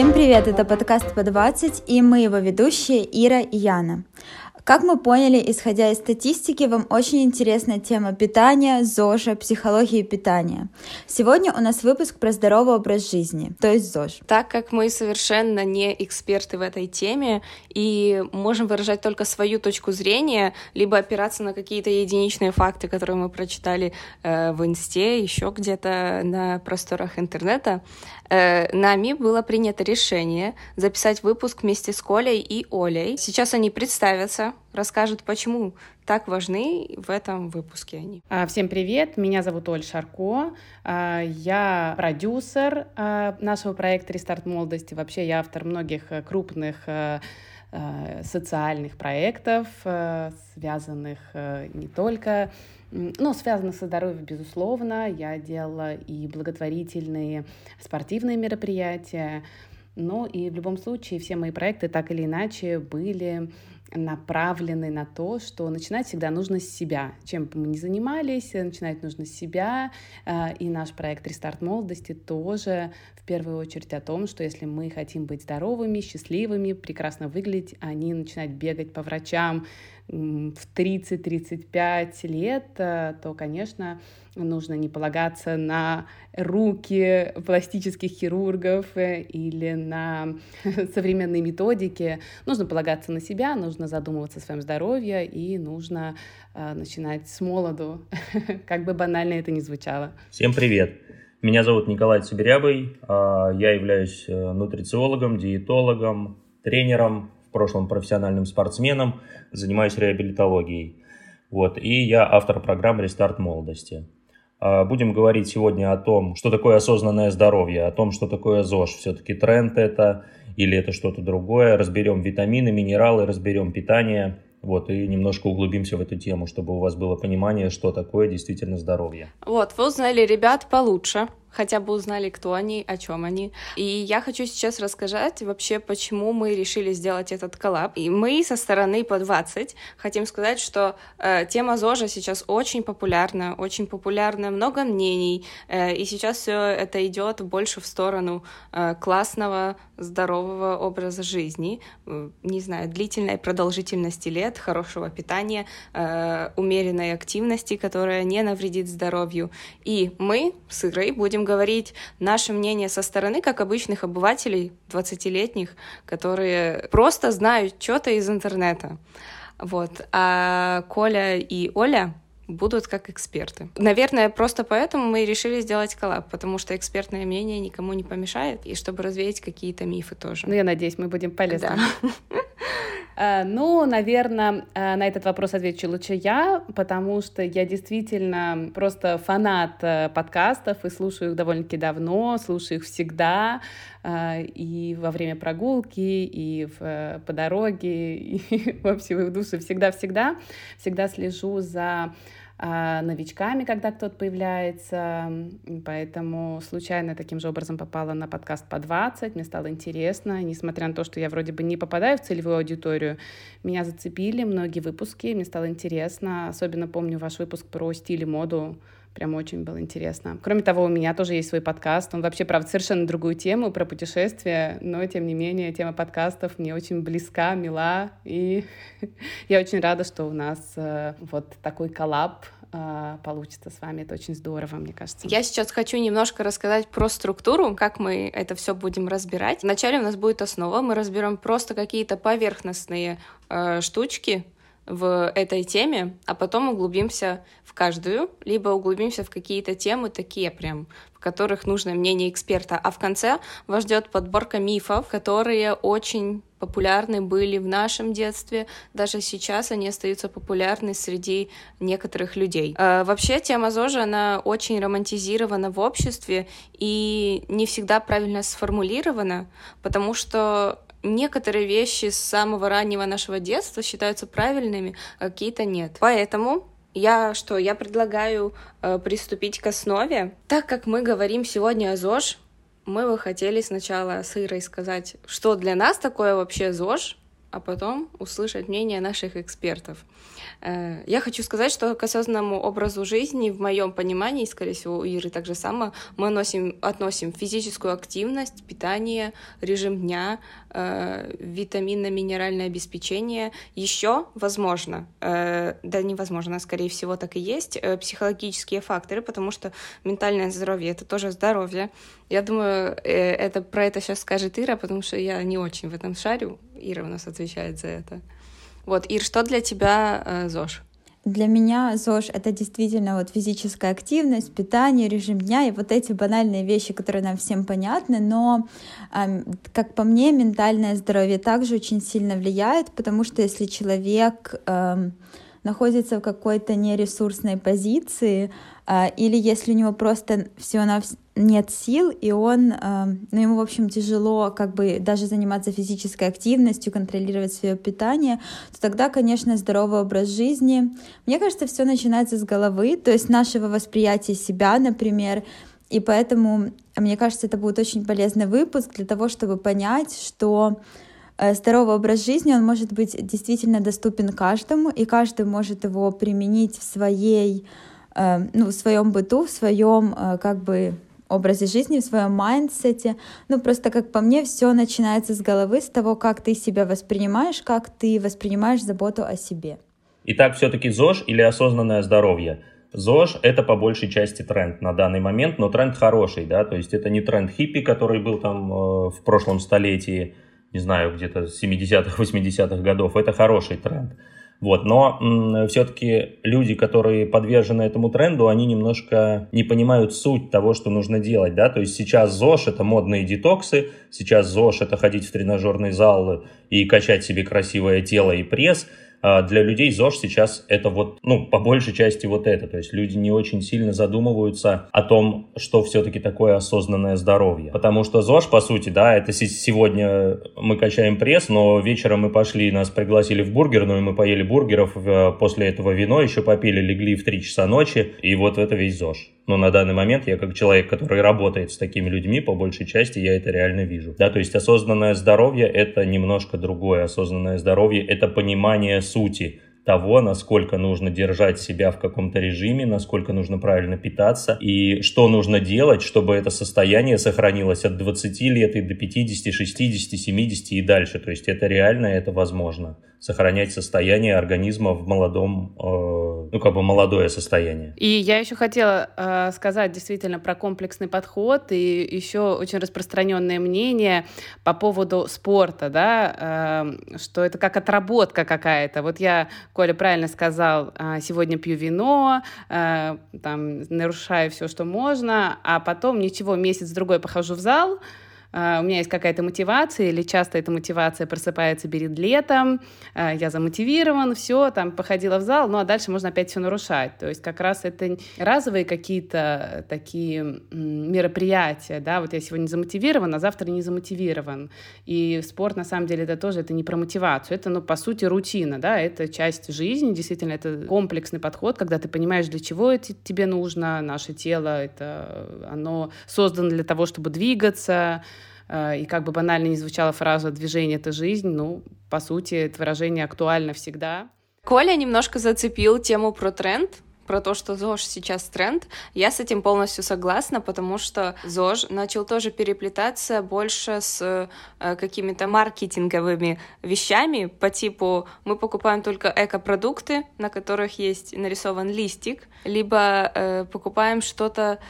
Всем привет, это подкаст по 20 и мы его ведущие Ира и Яна. Как мы поняли, исходя из статистики, вам очень интересна тема питания, ЗОЖа, психологии питания. Сегодня у нас выпуск про здоровый образ жизни, то есть ЗОЖ. Так как мы совершенно не эксперты в этой теме и можем выражать только свою точку зрения, либо опираться на какие-то единичные факты, которые мы прочитали э, в Инсте, еще где-то на просторах интернета, нами было принято решение записать выпуск вместе с Колей и Олей. Сейчас они представятся, расскажут, почему так важны в этом выпуске они. А, всем привет, меня зовут Оль Шарко, а, я продюсер а, нашего проекта «Рестарт молодости». Вообще я автор многих э, крупных э, э, социальных проектов, связанных не только ну, связанных со здоровьем, безусловно. Я делала и благотворительные спортивные мероприятия, но и в любом случае все мои проекты так или иначе были направлены на то, что начинать всегда нужно с себя. Чем бы мы ни занимались, начинать нужно с себя. А, и наш проект «Рестарт молодости» тоже в первую очередь о том, что если мы хотим быть здоровыми, счастливыми, прекрасно выглядеть, а не начинать бегать по врачам, в 30-35 лет, э, то, конечно, нужно не полагаться на руки пластических хирургов э, или на современные методики. Нужно полагаться на себя, нужно задумываться о своем здоровье и нужно э, начинать с молоду, как бы банально это ни звучало. Всем привет! Меня зовут Николай Сибирябый, а, я являюсь нутрициологом, диетологом, тренером, в прошлом профессиональным спортсменом, занимаюсь реабилитологией. Вот, и я автор программы «Рестарт молодости». А, будем говорить сегодня о том, что такое осознанное здоровье, о том, что такое ЗОЖ. Все-таки тренд это или это что-то другое. Разберем витамины, минералы, разберем питание. Вот, и немножко углубимся в эту тему, чтобы у вас было понимание, что такое действительно здоровье. Вот, вы узнали ребят получше хотя бы узнали, кто они, о чем они. И я хочу сейчас рассказать вообще, почему мы решили сделать этот коллаб. И мы со стороны по 20 хотим сказать, что э, тема ЗОЖа сейчас очень популярна, очень популярна, много мнений, э, и сейчас все это идет больше в сторону э, классного, здорового образа жизни, э, не знаю, длительной продолжительности лет, хорошего питания, э, умеренной активности, которая не навредит здоровью. И мы с Ирой будем будем говорить наше мнение со стороны, как обычных обывателей 20-летних, которые просто знают что-то из интернета. Вот. А Коля и Оля будут как эксперты. Наверное, просто поэтому мы решили сделать коллаб, потому что экспертное мнение никому не помешает, и чтобы развеять какие-то мифы тоже. Ну, я надеюсь, мы будем полезны. Да. Э, ну, наверное, э, на этот вопрос отвечу лучше я, потому что я действительно просто фанат э, подкастов и слушаю их довольно-таки давно, слушаю их всегда, и во время прогулки, и в, по дороге, и вообще в душе всегда-всегда, всегда слежу за новичками, когда кто-то появляется, поэтому случайно таким же образом попала на подкаст по 20, мне стало интересно, несмотря на то, что я вроде бы не попадаю в целевую аудиторию, меня зацепили многие выпуски, мне стало интересно, особенно помню ваш выпуск про стиль и моду, Прям очень было интересно. Кроме того, у меня тоже есть свой подкаст. Он вообще, правда, совершенно другую тему, про путешествия, но, тем не менее, тема подкастов мне очень близка, мила, и я очень рада, что у нас э, вот такой коллаб э, получится с вами. Это очень здорово, мне кажется. Я сейчас хочу немножко рассказать про структуру, как мы это все будем разбирать. Вначале у нас будет основа, мы разберем просто какие-то поверхностные э, штучки, в этой теме, а потом углубимся в каждую, либо углубимся в какие-то темы такие прям, в которых нужно мнение эксперта. А в конце вас ждет подборка мифов, которые очень популярны были в нашем детстве, даже сейчас они остаются популярны среди некоторых людей. Э, вообще тема ЗОЖа, она очень романтизирована в обществе и не всегда правильно сформулирована, потому что некоторые вещи с самого раннего нашего детства считаются правильными, а какие-то нет. Поэтому я что, я предлагаю э, приступить к основе. Так как мы говорим сегодня о ЗОЖ, мы бы хотели сначала с Ирой сказать, что для нас такое вообще ЗОЖ, а потом услышать мнение наших экспертов. Э, я хочу сказать, что к осознанному образу жизни, в моем понимании, скорее всего, у Иры так же само, мы носим, относим физическую активность, питание, режим дня, э, витаминно-минеральное обеспечение. Еще, возможно, э, да невозможно, скорее всего, так и есть, психологические факторы, потому что ментальное здоровье — это тоже здоровье. Я думаю, это, про это сейчас скажет Ира, потому что я не очень в этом шарю. Ира у нас отвечает за это. Вот, Ир, что для тебя э, ЗОЖ? Для меня ЗОЖ — это действительно вот физическая активность, питание, режим дня и вот эти банальные вещи, которые нам всем понятны, но, э, как по мне, ментальное здоровье также очень сильно влияет, потому что если человек э, находится в какой-то нересурсной позиции, э, или если у него просто все на нет сил, и он, э, ну, ему, в общем, тяжело как бы даже заниматься физической активностью, контролировать свое питание, то тогда, конечно, здоровый образ жизни. Мне кажется, все начинается с головы, то есть нашего восприятия себя, например, и поэтому, мне кажется, это будет очень полезный выпуск для того, чтобы понять, что здоровый образ жизни, он может быть действительно доступен каждому, и каждый может его применить в своей, э, ну, в своем быту, в своем, как бы, образе жизни, в своем mindset е. Ну, просто, как по мне, все начинается с головы, с того, как ты себя воспринимаешь, как ты воспринимаешь заботу о себе. Итак, все-таки ЗОЖ или осознанное здоровье? ЗОЖ — это по большей части тренд на данный момент, но тренд хороший, да, то есть это не тренд хиппи, который был там э, в прошлом столетии, не знаю, где-то 70-х, 80-х годов, это хороший тренд. Вот, но все-таки люди, которые подвержены этому тренду, они немножко не понимают суть того, что нужно делать, да, то есть сейчас ЗОЖ это модные детоксы, сейчас ЗОЖ это ходить в тренажерный зал и качать себе красивое тело и пресс, а для людей ЗОЖ сейчас это вот, ну, по большей части вот это. То есть люди не очень сильно задумываются о том, что все-таки такое осознанное здоровье. Потому что ЗОЖ, по сути, да, это сегодня мы качаем пресс, но вечером мы пошли, нас пригласили в бургерную, мы поели бургеров, после этого вино еще попили, легли в 3 часа ночи, и вот это весь ЗОЖ. Но на данный момент я как человек, который работает с такими людьми, по большей части я это реально вижу. Да, то есть осознанное здоровье — это немножко другое. Осознанное здоровье — это понимание сути того, насколько нужно держать себя в каком-то режиме, насколько нужно правильно питаться и что нужно делать, чтобы это состояние сохранилось от 20 лет и до 50, 60, 70 и дальше. То есть это реально, это возможно. Сохранять состояние организма в молодом э, ну, как бы молодое состояние. И я еще хотела э, сказать действительно про комплексный подход и еще очень распространенное мнение по поводу спорта, да, э, что это как отработка какая-то. Вот я, Коля правильно сказал, э, сегодня пью вино, э, там, нарушаю все, что можно, а потом ничего, месяц-другой похожу в зал, у меня есть какая-то мотивация, или часто эта мотивация просыпается перед летом, а, я замотивирован, все, там, походила в зал, ну, а дальше можно опять все нарушать. То есть как раз это разовые какие-то такие мероприятия, да, вот я сегодня замотивирован, а завтра не замотивирован. И спорт, на самом деле, это тоже, это не про мотивацию, это, ну, по сути, рутина, да, это часть жизни, действительно, это комплексный подход, когда ты понимаешь, для чего это тебе нужно, наше тело, это, оно создано для того, чтобы двигаться, и как бы банально не звучала фраза «движение — это жизнь», ну, по сути, это выражение актуально всегда. Коля немножко зацепил тему про тренд, про то, что ЗОЖ сейчас тренд, я с этим полностью согласна, потому что ЗОЖ начал тоже переплетаться больше с э, какими-то маркетинговыми вещами по типу мы покупаем только экопродукты, на которых есть нарисован листик, либо э, покупаем что-то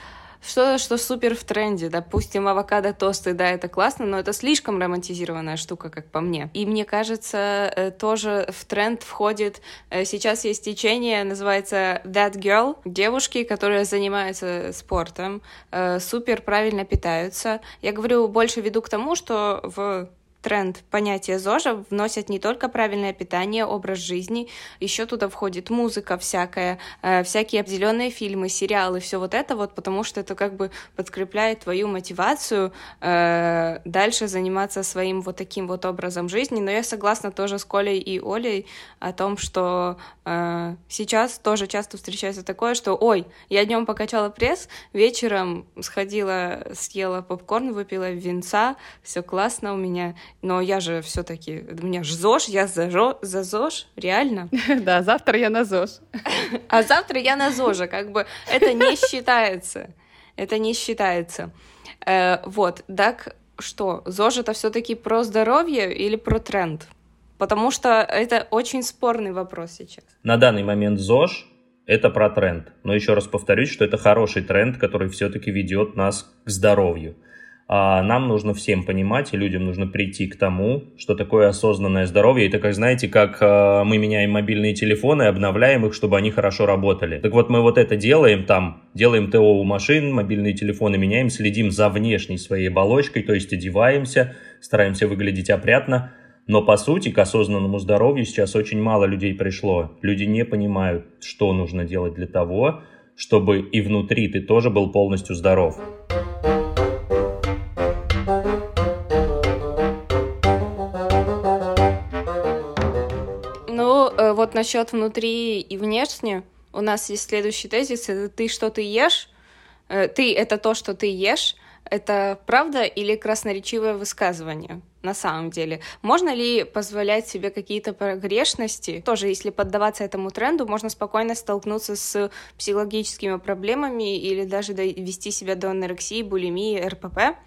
что-то, что супер в тренде. Допустим, авокадо тосты, да, это классно, но это слишком романтизированная штука, как по мне. И мне кажется, э, тоже в тренд входит... Э, сейчас есть течение, называется That Girl. Девушки, которые занимаются спортом, э, супер правильно питаются. Я говорю, больше веду к тому, что в тренд понятия ЗОЖа вносят не только правильное питание, образ жизни, еще туда входит музыка всякая, э, всякие определенные фильмы, сериалы, все вот это вот, потому что это как бы подкрепляет твою мотивацию э, дальше заниматься своим вот таким вот образом жизни. Но я согласна тоже с Колей и Олей о том, что э, сейчас тоже часто встречается такое, что ой, я днем покачала пресс, вечером сходила, съела попкорн, выпила винца, все классно у меня но я же все-таки, у меня же ЗОЖ, я за, жо, за ЗОЖ, реально. Да, завтра я на ЗОЖ. А завтра я на ЗОЖе, как бы это не считается. Это не считается. Э, вот, так что, ЗОЖ это все-таки про здоровье или про тренд? Потому что это очень спорный вопрос сейчас. На данный момент ЗОЖ это про тренд. Но еще раз повторюсь, что это хороший тренд, который все-таки ведет нас к здоровью. А нам нужно всем понимать, и людям нужно прийти к тому, что такое осознанное здоровье. Это как, знаете, как э, мы меняем мобильные телефоны, обновляем их, чтобы они хорошо работали. Так вот, мы вот это делаем там, делаем ТО у машин, мобильные телефоны меняем, следим за внешней своей оболочкой, то есть одеваемся, стараемся выглядеть опрятно. Но по сути к осознанному здоровью сейчас очень мало людей пришло. Люди не понимают, что нужно делать для того, чтобы и внутри ты тоже был полностью здоров. Вот насчет внутри и внешне, у нас есть следующий тезис, это ты что ты ешь, э, ты это то, что ты ешь, это правда или красноречивое высказывание на самом деле? Можно ли позволять себе какие-то погрешности? Тоже, если поддаваться этому тренду, можно спокойно столкнуться с психологическими проблемами или даже довести себя до анорексии, булимии, РПП.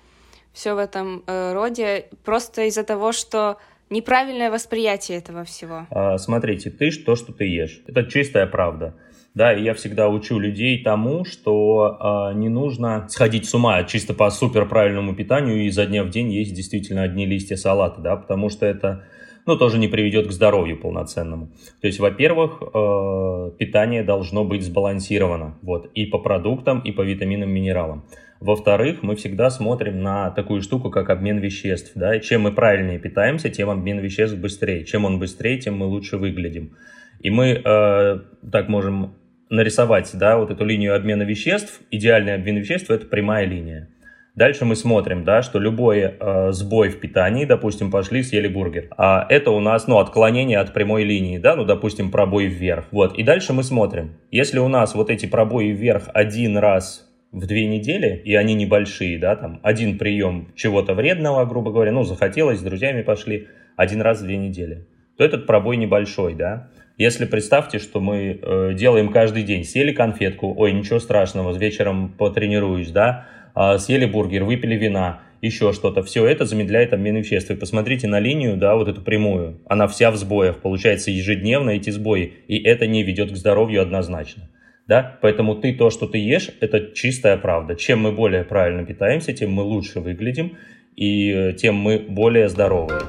Все в этом э, роде просто из-за того, что неправильное восприятие этого всего. А, смотрите, ты то, что ты ешь. Это чистая правда. Да, и я всегда учу людей тому, что э, не нужно сходить с ума чисто по супер правильному питанию и изо дня в день есть действительно одни листья салата, да, потому что это ну, тоже не приведет к здоровью полноценному. То есть, во-первых, э, питание должно быть сбалансировано, вот, и по продуктам, и по витаминам, минералам. Во-вторых, мы всегда смотрим на такую штуку, как обмен веществ. Да? Чем мы правильнее питаемся, тем обмен веществ быстрее. Чем он быстрее, тем мы лучше выглядим. И мы э, так можем нарисовать да, вот эту линию обмена веществ. Идеальный обмен веществ – это прямая линия. Дальше мы смотрим, да, что любой э, сбой в питании, допустим, пошли, съели бургер, а это у нас, ну, отклонение от прямой линии, да, ну, допустим, пробой вверх. Вот, и дальше мы смотрим, если у нас вот эти пробои вверх один раз в две недели, и они небольшие, да, там один прием чего-то вредного, грубо говоря, ну, захотелось, с друзьями пошли, один раз в две недели, то этот пробой небольшой, да. Если представьте, что мы э, делаем каждый день, съели конфетку, ой, ничего страшного, вечером потренируюсь, да, э, съели бургер, выпили вина, еще что-то, все это замедляет обмен веществ. И посмотрите на линию, да, вот эту прямую, она вся в сбоях, получается ежедневно эти сбои, и это не ведет к здоровью однозначно да, поэтому ты то, что ты ешь, это чистая правда. Чем мы более правильно питаемся, тем мы лучше выглядим, и э, тем мы более здоровые.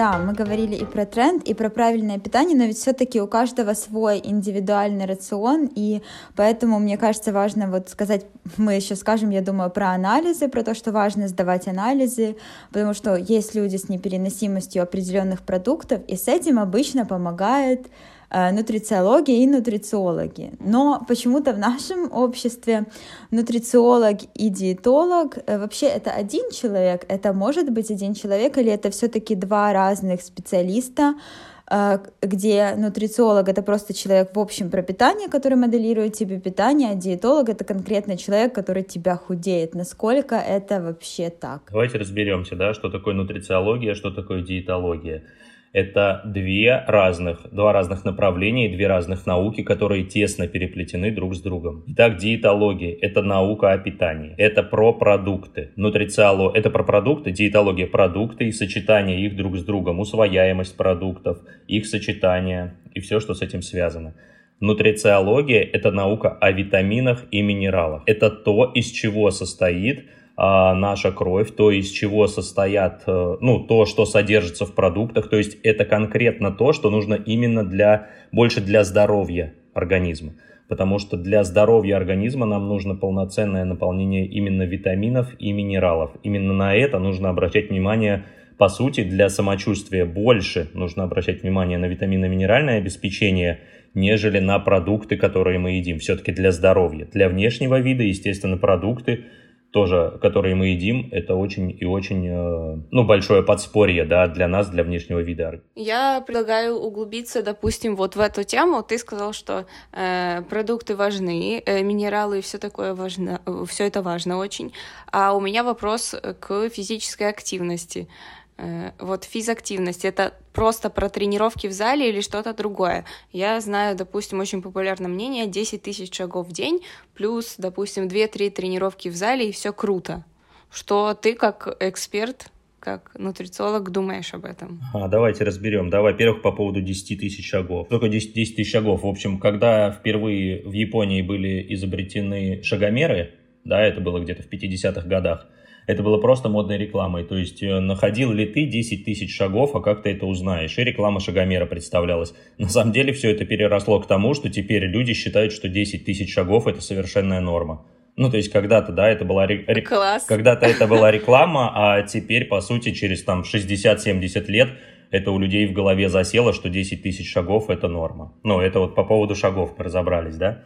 Да, мы говорили и про тренд, и про правильное питание, но ведь все-таки у каждого свой индивидуальный рацион, и поэтому мне кажется важно вот сказать, мы еще скажем, я думаю, про анализы, про то, что важно сдавать анализы, потому что есть люди с непереносимостью определенных продуктов, и с этим обычно помогает нутрициология и нутрициологи. Но почему-то в нашем обществе нутрициолог и диетолог э, вообще это один человек, это может быть один человек или это все-таки два разных специалиста, э, где нутрициолог это просто человек в общем про питание, который моделирует тебе питание, а диетолог это конкретно человек, который тебя худеет. Насколько это вообще так? Давайте разберемся, да, что такое нутрициология, что такое диетология. Это две разных, два разных направления, две разных науки, которые тесно переплетены друг с другом. Итак, диетология – это наука о питании. Это про продукты. Нутрициало – это про продукты, диетология – продукты и сочетание их друг с другом, усвояемость продуктов, их сочетание и все, что с этим связано. Нутрициология – это наука о витаминах и минералах. Это то, из чего состоит – наша кровь, то, из чего состоят, э, ну, то, что содержится в продуктах, то есть это конкретно то, что нужно именно для, больше для здоровья организма. Потому что для здоровья организма нам нужно полноценное наполнение именно витаминов и минералов. Именно на это нужно обращать внимание по сути, для самочувствия больше нужно обращать внимание на витаминно-минеральное обеспечение, нежели на продукты, которые мы едим. Все-таки для здоровья. Для внешнего вида, естественно, продукты тоже, которые мы едим, это очень и очень, э, ну, большое подспорье, да, для нас, для внешнего вида. Я предлагаю углубиться, допустим, вот в эту тему. Ты сказал, что э, продукты важны, э, минералы и все такое важно, все это важно очень. А у меня вопрос к физической активности. Э, вот физактивность это просто про тренировки в зале или что-то другое. Я знаю, допустим, очень популярное мнение 10 тысяч шагов в день, плюс, допустим, 2-3 тренировки в зале, и все круто. Что ты как эксперт как нутрициолог думаешь об этом? А, давайте разберем. Да, во-первых, по поводу 10 тысяч шагов. Только 10, 10 тысяч шагов. В общем, когда впервые в Японии были изобретены шагомеры, да, это было где-то в 50-х годах, это было просто модной рекламой. То есть э, находил ли ты 10 тысяч шагов, а как ты это узнаешь? И реклама шагомера представлялась. На самом деле все это переросло к тому, что теперь люди считают, что 10 тысяч шагов это совершенная норма. Ну, то есть когда-то, да, это была, ре... когда-то это была реклама, а теперь, по сути, через там 60-70 лет это у людей в голове засело, что 10 тысяч шагов это норма. Ну, это вот по поводу шагов мы разобрались, да.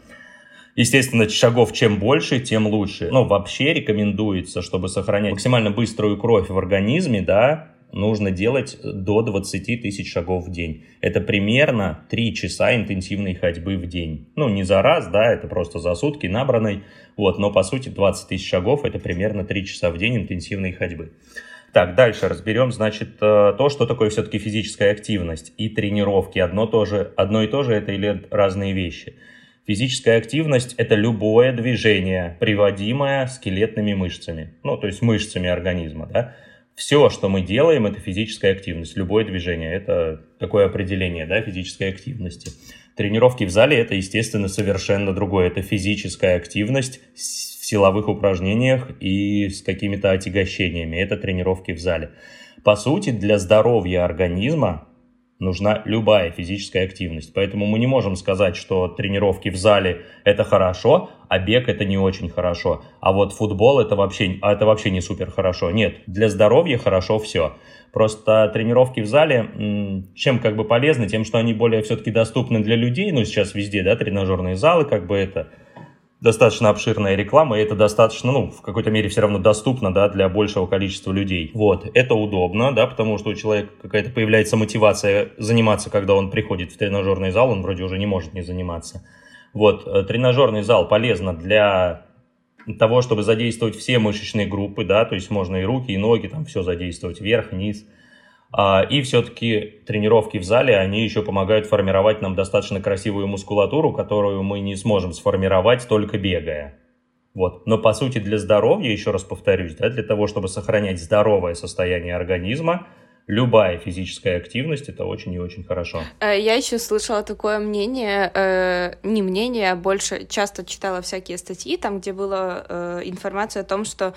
Естественно, шагов чем больше, тем лучше. Но вообще рекомендуется, чтобы сохранять максимально быструю кровь в организме, да, нужно делать до 20 тысяч шагов в день. Это примерно 3 часа интенсивной ходьбы в день. Ну, не за раз, да, это просто за сутки набранной. Вот, но по сути 20 тысяч шагов это примерно 3 часа в день интенсивной ходьбы. Так, дальше разберем, значит, э, то, что такое все-таки физическая активность и тренировки. Одно, то же, одно и то же это или разные вещи. Физическая активность – это любое движение, приводимое скелетными мышцами, ну, то есть мышцами организма, да. Все, что мы делаем, это физическая активность, любое движение, это такое определение, да, физической активности. Тренировки в зале – это, естественно, совершенно другое, это физическая активность в силовых упражнениях и с какими-то отягощениями, это тренировки в зале. По сути, для здоровья организма нужна любая физическая активность. Поэтому мы не можем сказать, что тренировки в зале это хорошо, а бег это не очень хорошо. А вот футбол это вообще, а это вообще не супер хорошо. Нет, для здоровья хорошо все. Просто тренировки в зале чем как бы полезны? Тем, что они более все-таки доступны для людей. Ну, сейчас везде, да, тренажерные залы, как бы это достаточно обширная реклама, и это достаточно, ну, в какой-то мере все равно доступно, да, для большего количества людей. Вот, это удобно, да, потому что у человека какая-то появляется мотивация заниматься, когда он приходит в тренажерный зал, он вроде уже не может не заниматься. Вот, э, тренажерный зал полезно для того, чтобы задействовать все мышечные группы, да, то есть можно и руки, и ноги, там все задействовать, вверх, вниз, и все-таки тренировки в зале, они еще помогают формировать нам достаточно красивую мускулатуру, которую мы не сможем сформировать только бегая. Вот. Но по сути для здоровья, еще раз повторюсь, да, для того, чтобы сохранять здоровое состояние организма, любая физическая активность это очень и очень хорошо. Э, я еще слышала такое мнение, э, не мнение, а больше часто читала всякие статьи, там, где была э, информация о том, что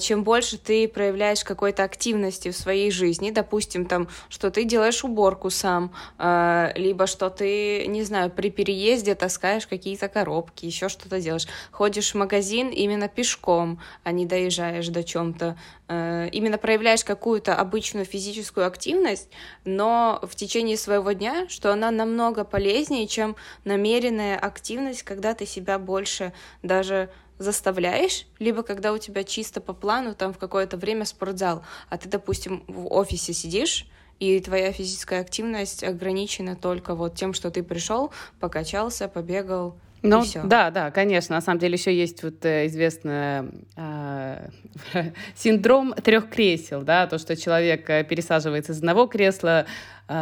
чем больше ты проявляешь какой-то активности в своей жизни, допустим, там, что ты делаешь уборку сам, либо что ты, не знаю, при переезде таскаешь какие-то коробки, еще что-то делаешь, ходишь в магазин именно пешком, а не доезжаешь до чем-то, именно проявляешь какую-то обычную физическую физическую активность, но в течение своего дня, что она намного полезнее, чем намеренная активность, когда ты себя больше даже заставляешь, либо когда у тебя чисто по плану там в какое-то время спортзал, а ты, допустим, в офисе сидишь, и твоя физическая активность ограничена только вот тем, что ты пришел, покачался, побегал, ну, да, да, конечно. На самом деле еще есть вот известный э, синдром трех кресел, да, то, что человек э, пересаживается из одного кресла, э,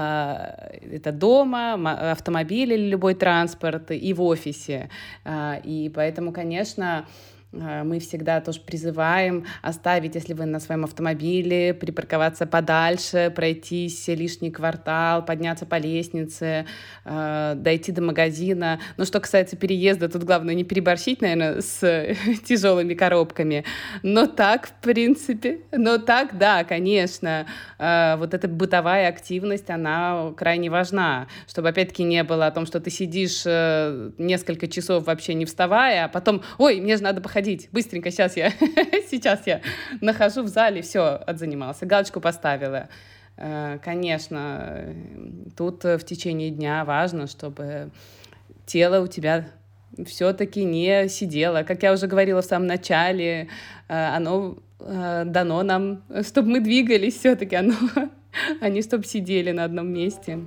это дома, автомобиль или любой транспорт, и в офисе. Э, и поэтому, конечно, Э, мы всегда тоже призываем оставить, если вы на своем автомобиле, припарковаться подальше, пройтись лишний квартал, подняться по лестнице, э, дойти до магазина. Но что касается переезда, тут главное не переборщить, наверное, с тяжелыми коробками. Но так, в принципе, но так, да, конечно, э, вот эта бытовая активность, она крайне важна, чтобы опять-таки не было о том, что ты сидишь несколько часов вообще не вставая, а потом, ой, мне же надо походить ходить. Быстренько, сейчас я, сейчас я нахожу в зале, все, отзанимался, галочку поставила. Э, конечно, тут в течение дня важно, чтобы тело у тебя все-таки не сидело. Как я уже говорила в самом начале, э, оно э, дано нам, чтобы мы двигались все-таки, оно, а не чтобы сидели на одном месте.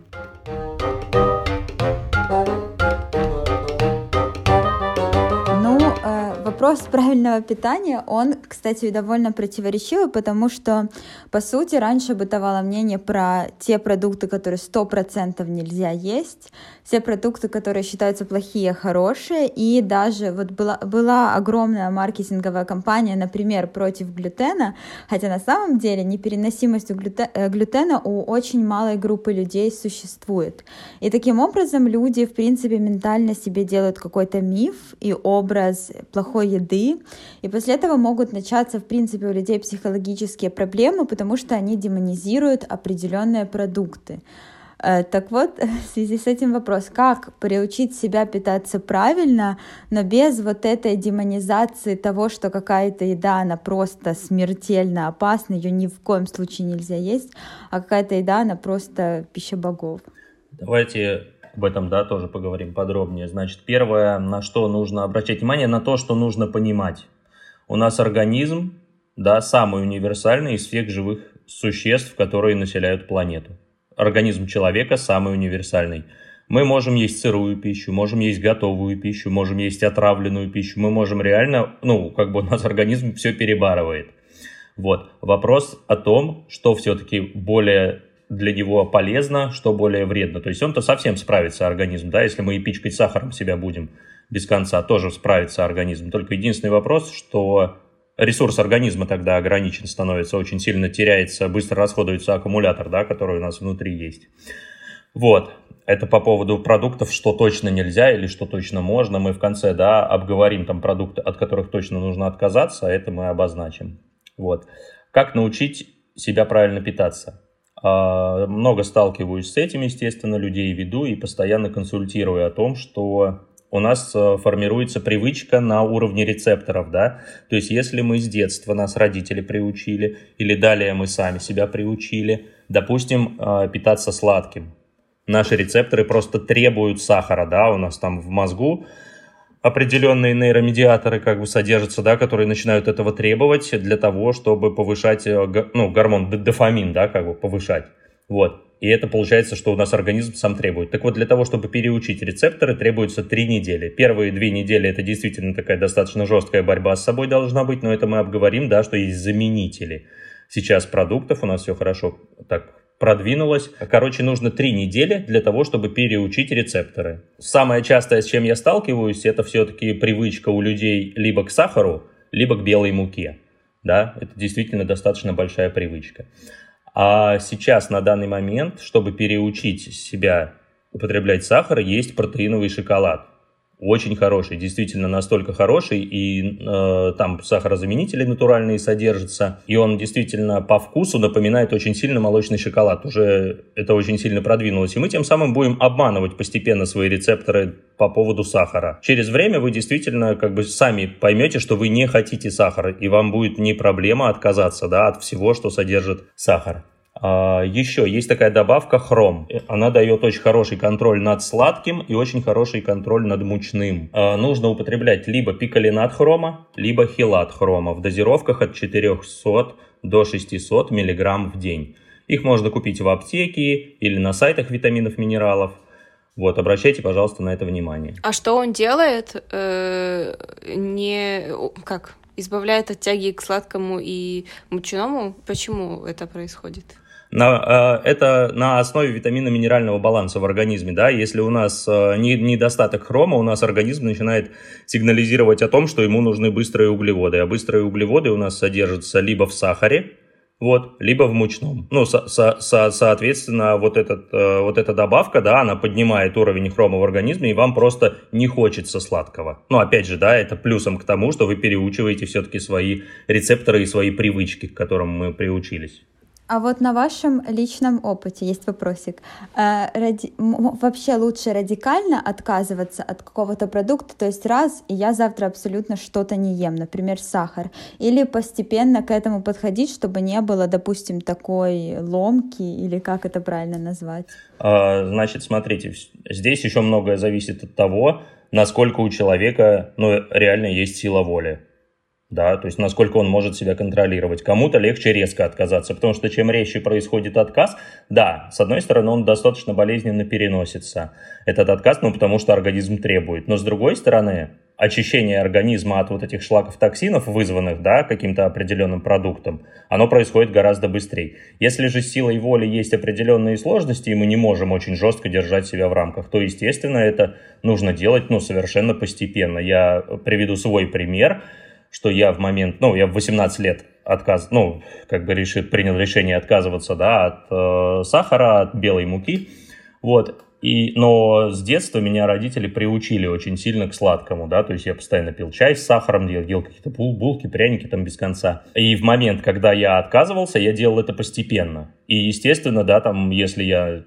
Вопрос правильного питания, он, кстати, довольно противоречивый, потому что, по сути, раньше бытовало мнение про те продукты, которые сто процентов нельзя есть, все продукты, которые считаются плохие, хорошие, и даже вот была, была огромная маркетинговая кампания, например, против глютена, хотя на самом деле непереносимость э, глютена у очень малой группы людей существует. И таким образом люди, в принципе, ментально себе делают какой-то миф и образ плохой еды, и после этого могут начаться, в принципе, у людей психологические проблемы, потому что они демонизируют определенные продукты. Э, так вот, в связи с этим вопрос, как приучить себя питаться правильно, но без вот этой демонизации того, что какая-то еда, она просто смертельно опасна, ее ни в коем случае нельзя есть, а какая-то еда, она просто пища богов. Давайте об этом, да, тоже поговорим подробнее. Значит, первое, на что нужно обращать внимание, на то, что нужно понимать. У нас организм, да, самый универсальный из всех живых существ, которые населяют планету. Организм человека самый универсальный. Мы можем есть сырую пищу, можем есть готовую пищу, можем есть отравленную пищу, мы можем реально, ну, как бы у нас организм все перебарывает. Вот. Вопрос о том, что все-таки более для него полезно, что более вредно. То есть он-то совсем справится, организм, да, если мы и пичкать сахаром себя будем без конца, тоже справится организм. Только единственный вопрос, что ресурс организма тогда ограничен становится, очень сильно теряется, быстро расходуется аккумулятор, да, который у нас внутри есть. Вот, это по поводу продуктов, что точно нельзя или что точно можно. Мы в конце, да, обговорим там продукты, от которых точно нужно отказаться, а это мы обозначим. Вот. Как научить себя правильно питаться? А, много сталкиваюсь с этим, естественно, людей веду и постоянно консультирую о том, что у нас э, формируется привычка на уровне рецепторов, да, то есть если мы с детства, нас родители приучили, или далее мы сами себя приучили, допустим, э, питаться сладким, наши рецепторы просто требуют сахара, да, у нас там в мозгу определенные нейромедиаторы как бы содержатся, да, которые начинают этого требовать для того, чтобы повышать, э, ну, гормон дофамин, да, как бы повышать. Вот. И это получается, что у нас организм сам требует. Так вот, для того, чтобы переучить рецепторы, требуется три недели. Первые две недели это действительно такая достаточно жесткая борьба с собой должна быть, но это мы обговорим, да, что есть заменители. Сейчас продуктов у нас все хорошо так продвинулось. Короче, нужно три недели для того, чтобы переучить рецепторы. Самое частое, с чем я сталкиваюсь, это все-таки привычка у людей либо к сахару, либо к белой муке. Да, это действительно достаточно большая привычка. А сейчас, на данный момент, чтобы переучить себя употреблять сахар, есть протеиновый шоколад очень хороший, действительно настолько хороший, и э, там сахарозаменители натуральные содержатся, и он действительно по вкусу напоминает очень сильно молочный шоколад, уже это очень сильно продвинулось, и мы тем самым будем обманывать постепенно свои рецепторы по поводу сахара. Через время вы действительно как бы сами поймете, что вы не хотите сахара, и вам будет не проблема отказаться да, от всего, что содержит сахар. А, еще есть такая добавка хром. Она дает очень хороший контроль над сладким и очень хороший контроль над мучным. А, нужно употреблять либо пикалинат хрома, либо хилат хрома в дозировках от 400 до 600 мг в день. Их можно купить в аптеке или на сайтах витаминов, минералов. Вот, обращайте, пожалуйста, на это внимание. А что он делает? Э, не как избавляет от тяги к сладкому и мучному? Почему это происходит? На, э, это на основе витаминно-минерального баланса в организме. Да? Если у нас э, недостаток хрома, у нас организм начинает сигнализировать о том, что ему нужны быстрые углеводы. А быстрые углеводы у нас содержатся либо в сахаре, вот, либо в мучном. Ну, со, со, со, соответственно, вот, этот, э, вот эта добавка, да, она поднимает уровень хрома в организме, и вам просто не хочется сладкого. Ну, опять же, да, это плюсом к тому, что вы переучиваете все-таки свои рецепторы и свои привычки, к которым мы приучились. А вот на вашем личном опыте есть вопросик. Э, ради... Вообще лучше радикально отказываться от какого-то продукта, то есть раз, и я завтра абсолютно что-то не ем, например, сахар, или постепенно к этому подходить, чтобы не было, допустим, такой ломки, или как это правильно назвать? А, значит, смотрите, здесь еще многое зависит от того, насколько у человека ну, реально есть сила воли да, то есть насколько он может себя контролировать. Кому-то легче резко отказаться, потому что чем резче происходит отказ, да, с одной стороны, он достаточно болезненно переносится, этот отказ, ну, потому что организм требует, но с другой стороны, очищение организма от вот этих шлаков токсинов, вызванных, да, каким-то определенным продуктом, оно происходит гораздо быстрее. Если же силой воли есть определенные сложности, и мы не можем очень жестко держать себя в рамках, то, естественно, это нужно делать, ну, совершенно постепенно. Я приведу свой пример – что я в момент, ну, я в 18 лет отказ, ну, как бы решил, принял решение отказываться, да, от э, сахара, от белой муки, вот, и, но с детства меня родители приучили очень сильно к сладкому, да, то есть я постоянно пил чай с сахаром, ел, ел какие-то бул, булки, пряники там без конца. И в момент, когда я отказывался, я делал это постепенно. И, естественно, да, там, если я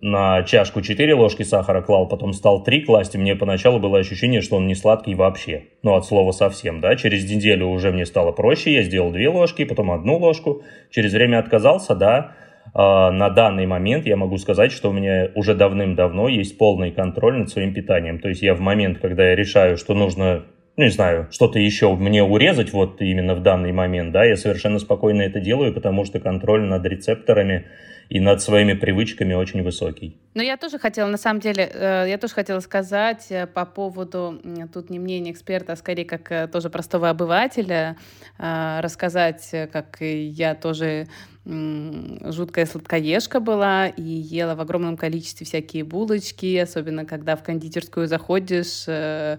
на чашку 4 ложки сахара клал, потом стал 3 класть, и мне поначалу было ощущение, что он не сладкий вообще. Ну, от слова совсем, да. Через неделю уже мне стало проще, я сделал 2 ложки, потом одну ложку. Через время отказался, да. А, на данный момент я могу сказать, что у меня уже давным-давно есть полный контроль над своим питанием. То есть я в момент, когда я решаю, что нужно ну, не знаю, что-то еще мне урезать вот именно в данный момент, да, я совершенно спокойно это делаю, потому что контроль над рецепторами и над своими привычками очень высокий. Но я тоже хотела, на самом деле, э, я тоже хотела сказать э, по поводу, тут не мнение эксперта, а скорее как э, тоже простого обывателя, рассказать, как я тоже жуткая сладкоежка была и ела в огромном количестве всякие булочки, особенно когда в кондитерскую заходишь, я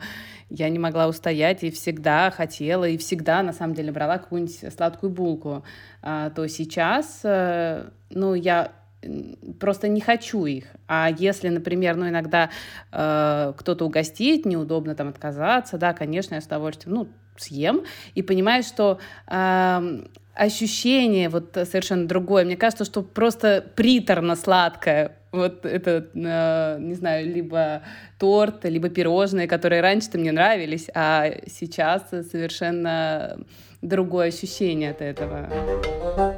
не могла устоять и всегда хотела, и всегда, на самом деле, брала какую-нибудь сладкую булку, а, то сейчас, ну, я просто не хочу их. А если, например, ну, иногда э, кто-то угостит, неудобно там отказаться, да, конечно, я с удовольствием, ну, съем и понимаю, что э, ощущение вот совершенно другое. Мне кажется, что просто приторно сладкое вот это, э, не знаю, либо торт, либо пирожные, которые раньше-то мне нравились, а сейчас совершенно другое ощущение от этого.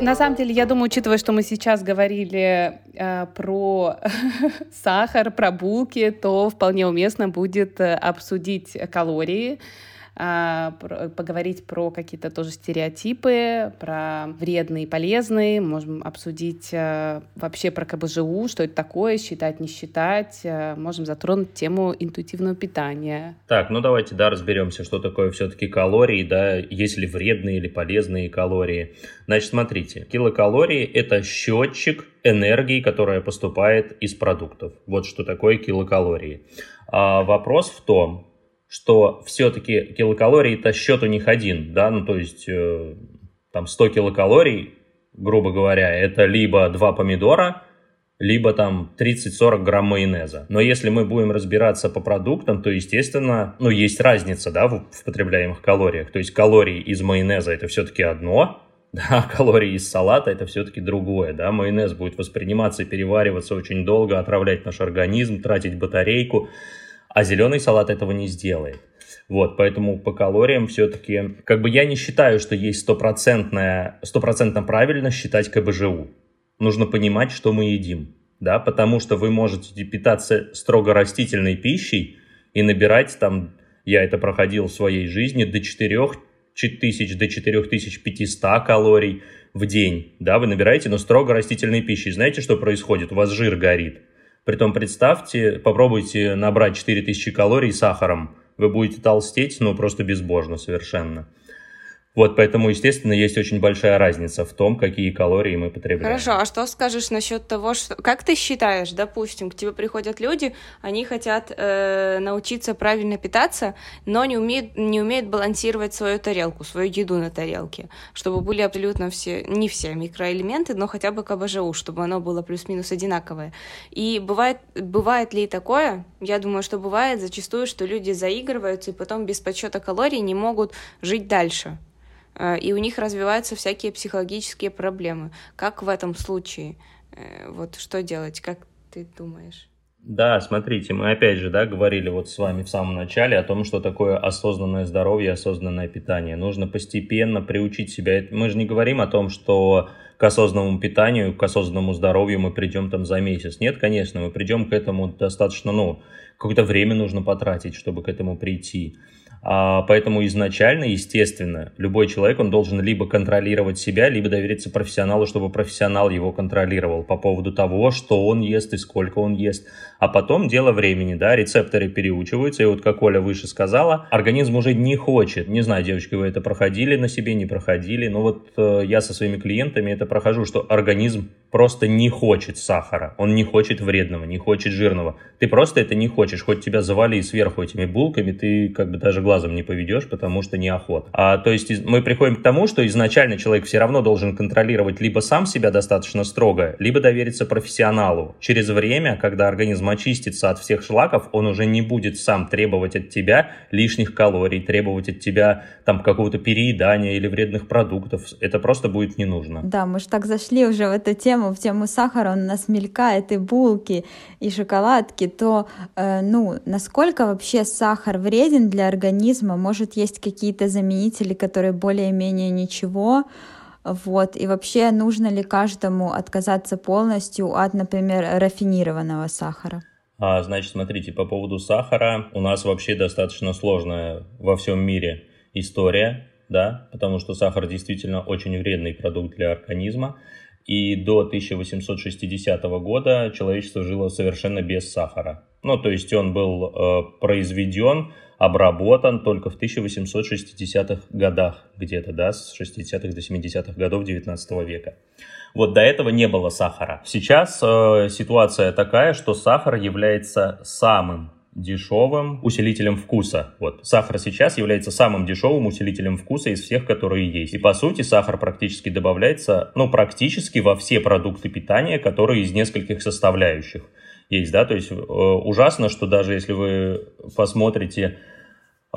На самом деле, я думаю, учитывая, что мы сейчас говорили э, про сахар, про булки, то вполне уместно будет э, обсудить калории, поговорить про какие-то тоже стереотипы, про вредные и полезные, можем обсудить а, вообще про КБЖУ, что это такое, считать, не считать, а, можем затронуть тему интуитивного питания. Так, ну давайте, да, разберемся, что такое все-таки калории, да, есть ли вредные или полезные калории. Значит, смотрите, килокалории — это счетчик энергии, которая поступает из продуктов. Вот что такое килокалории. А вопрос в том, что все-таки килокалорий это счет у них один, да, ну то есть э, там 100 килокалорий, грубо говоря, это либо два помидора, либо там 30-40 грамм майонеза. Но если мы будем разбираться по продуктам, то, естественно, ну, есть разница, да, в, в потребляемых калориях. То есть калории из майонеза это все-таки одно, да, калории из салата это все-таки другое, да, майонез будет восприниматься, перевариваться очень долго, отравлять наш организм, тратить батарейку, а зеленый салат этого не сделает. Вот, поэтому по калориям все-таки, как бы я не считаю, что есть стопроцентное, стопроцентно правильно считать КБЖУ. Нужно понимать, что мы едим, да, потому что вы можете питаться строго растительной пищей и набирать там, я это проходил в своей жизни, до 4 тысяч, до 4500 калорий в день, да, вы набираете, но строго растительной пищей. Знаете, что происходит? У вас жир горит Притом представьте, попробуйте набрать 4000 калорий сахаром, вы будете толстеть, ну просто безбожно совершенно. Вот, поэтому, естественно, есть очень большая разница в том, какие калории мы потребляем. Хорошо, а что скажешь насчет того, что... Как ты считаешь, допустим, к тебе приходят люди, они хотят э, научиться правильно питаться, но не умеют, не умеют балансировать свою тарелку, свою еду на тарелке, чтобы были абсолютно все, не все микроэлементы, но хотя бы КБЖУ, чтобы оно было плюс-минус одинаковое. И бывает, бывает ли такое? Я думаю, что бывает зачастую, что люди заигрываются и потом без подсчета калорий не могут жить дальше. Э, и у них развиваются всякие психологические проблемы. Как в этом случае? Э, вот что делать? Как ты думаешь? Да, смотрите, мы опять же, да, говорили вот с вами в самом начале о том, что такое осознанное здоровье, осознанное питание. Нужно постепенно приучить себя. Мы же не говорим о том, что к осознанному питанию, к осознанному здоровью мы придем там за месяц. Нет, конечно, мы придем к этому достаточно, ну, какое-то время нужно потратить, чтобы к этому прийти. А, поэтому изначально, естественно, любой человек, он должен либо контролировать себя, либо довериться профессионалу, чтобы профессионал его контролировал по поводу того, что он ест и сколько он ест. А потом дело времени, да, рецепторы переучиваются, и вот как Оля выше сказала, организм уже не хочет. Не знаю, девочки, вы это проходили на себе, не проходили, но вот э, я со своими клиентами это прохожу, что организм просто не хочет сахара, он не хочет вредного, не хочет жирного. Ты просто это не хочешь, хоть тебя завали сверху этими булками, ты как бы даже глазом не поведешь, потому что неохота. А, то есть мы приходим к тому, что изначально человек все равно должен контролировать либо сам себя достаточно строго, либо довериться профессионалу. Через время, когда организм очистится от всех шлаков, он уже не будет сам требовать от тебя лишних калорий, требовать от тебя там какого-то переедания или вредных продуктов. Это просто будет не нужно. Да, мы же так зашли уже в эту тему, тему, в тему сахара, он у нас мелькает, и булки, и шоколадки, то, э, ну, насколько вообще сахар вреден для организма? Может, есть какие-то заменители, которые более-менее ничего? Вот, и вообще нужно ли каждому отказаться полностью от, например, рафинированного сахара? А, значит, смотрите, по поводу сахара у нас вообще достаточно сложная во всем мире история, да, потому что сахар действительно очень вредный продукт для организма. И до 1860 года человечество жило совершенно без сахара. Ну, то есть он был э, произведен, обработан только в 1860-х годах, где-то, да, с 60-х до 70-х годов 19 века. Вот до этого не было сахара. Сейчас э, ситуация такая, что сахар является самым дешевым усилителем вкуса. Вот. Сахар сейчас является самым дешевым усилителем вкуса из всех, которые есть. И по сути сахар практически добавляется, ну, практически во все продукты питания, которые из нескольких составляющих есть, да, то есть э, ужасно, что даже если вы посмотрите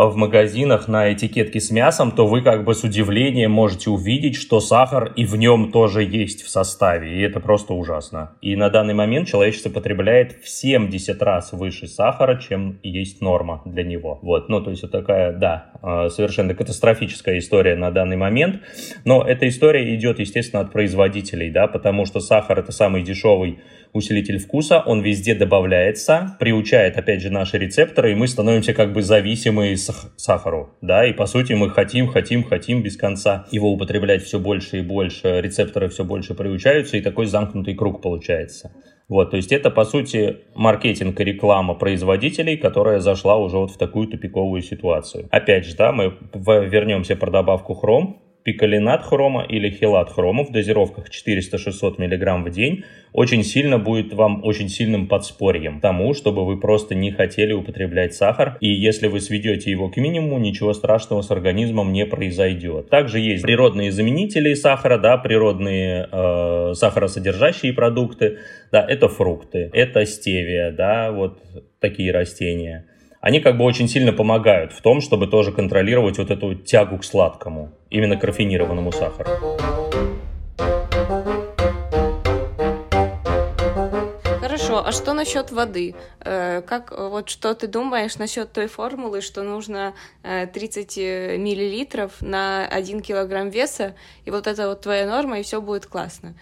в магазинах на этикетке с мясом, то вы как бы с удивлением можете увидеть, что сахар и в нем тоже есть в составе. И это просто ужасно. И на данный момент человечество потребляет в 70 раз выше сахара, чем есть норма для него. Вот, ну то есть вот такая, да, а, совершенно катастрофическая история на данный момент. Но эта история идет, естественно, от производителей, да, потому что сахар это самый дешевый усилитель вкуса, он везде добавляется, приучает, опять же, наши рецепторы, и мы становимся как бы зависимы сах- сахару, да, и по сути мы хотим, хотим, хотим без конца его употреблять все больше и больше, рецепторы все больше приучаются, и такой замкнутый круг получается. Вот, то есть это, по сути, маркетинг и реклама производителей, которая зашла уже вот в такую тупиковую ситуацию. Опять же, да, мы вернемся про добавку хром пикалинат хрома или хилат хрома в дозировках 400-600 мг в день очень сильно будет вам очень сильным подспорьем тому, чтобы вы просто не хотели употреблять сахар. И если вы сведете его к минимуму, ничего страшного с организмом не произойдет. Также есть природные заменители сахара, да, природные э, сахаросодержащие продукты. Да, это фрукты, это стевия, да, вот такие растения они как бы очень сильно помогают в том, чтобы тоже контролировать вот эту тягу к сладкому, именно к рафинированному сахару. Хорошо, а что насчет воды? Э, как вот что ты думаешь насчет той формулы, что нужно 30 э, миллилитров на 1 килограмм веса, и вот это вот твоя норма, и все будет классно?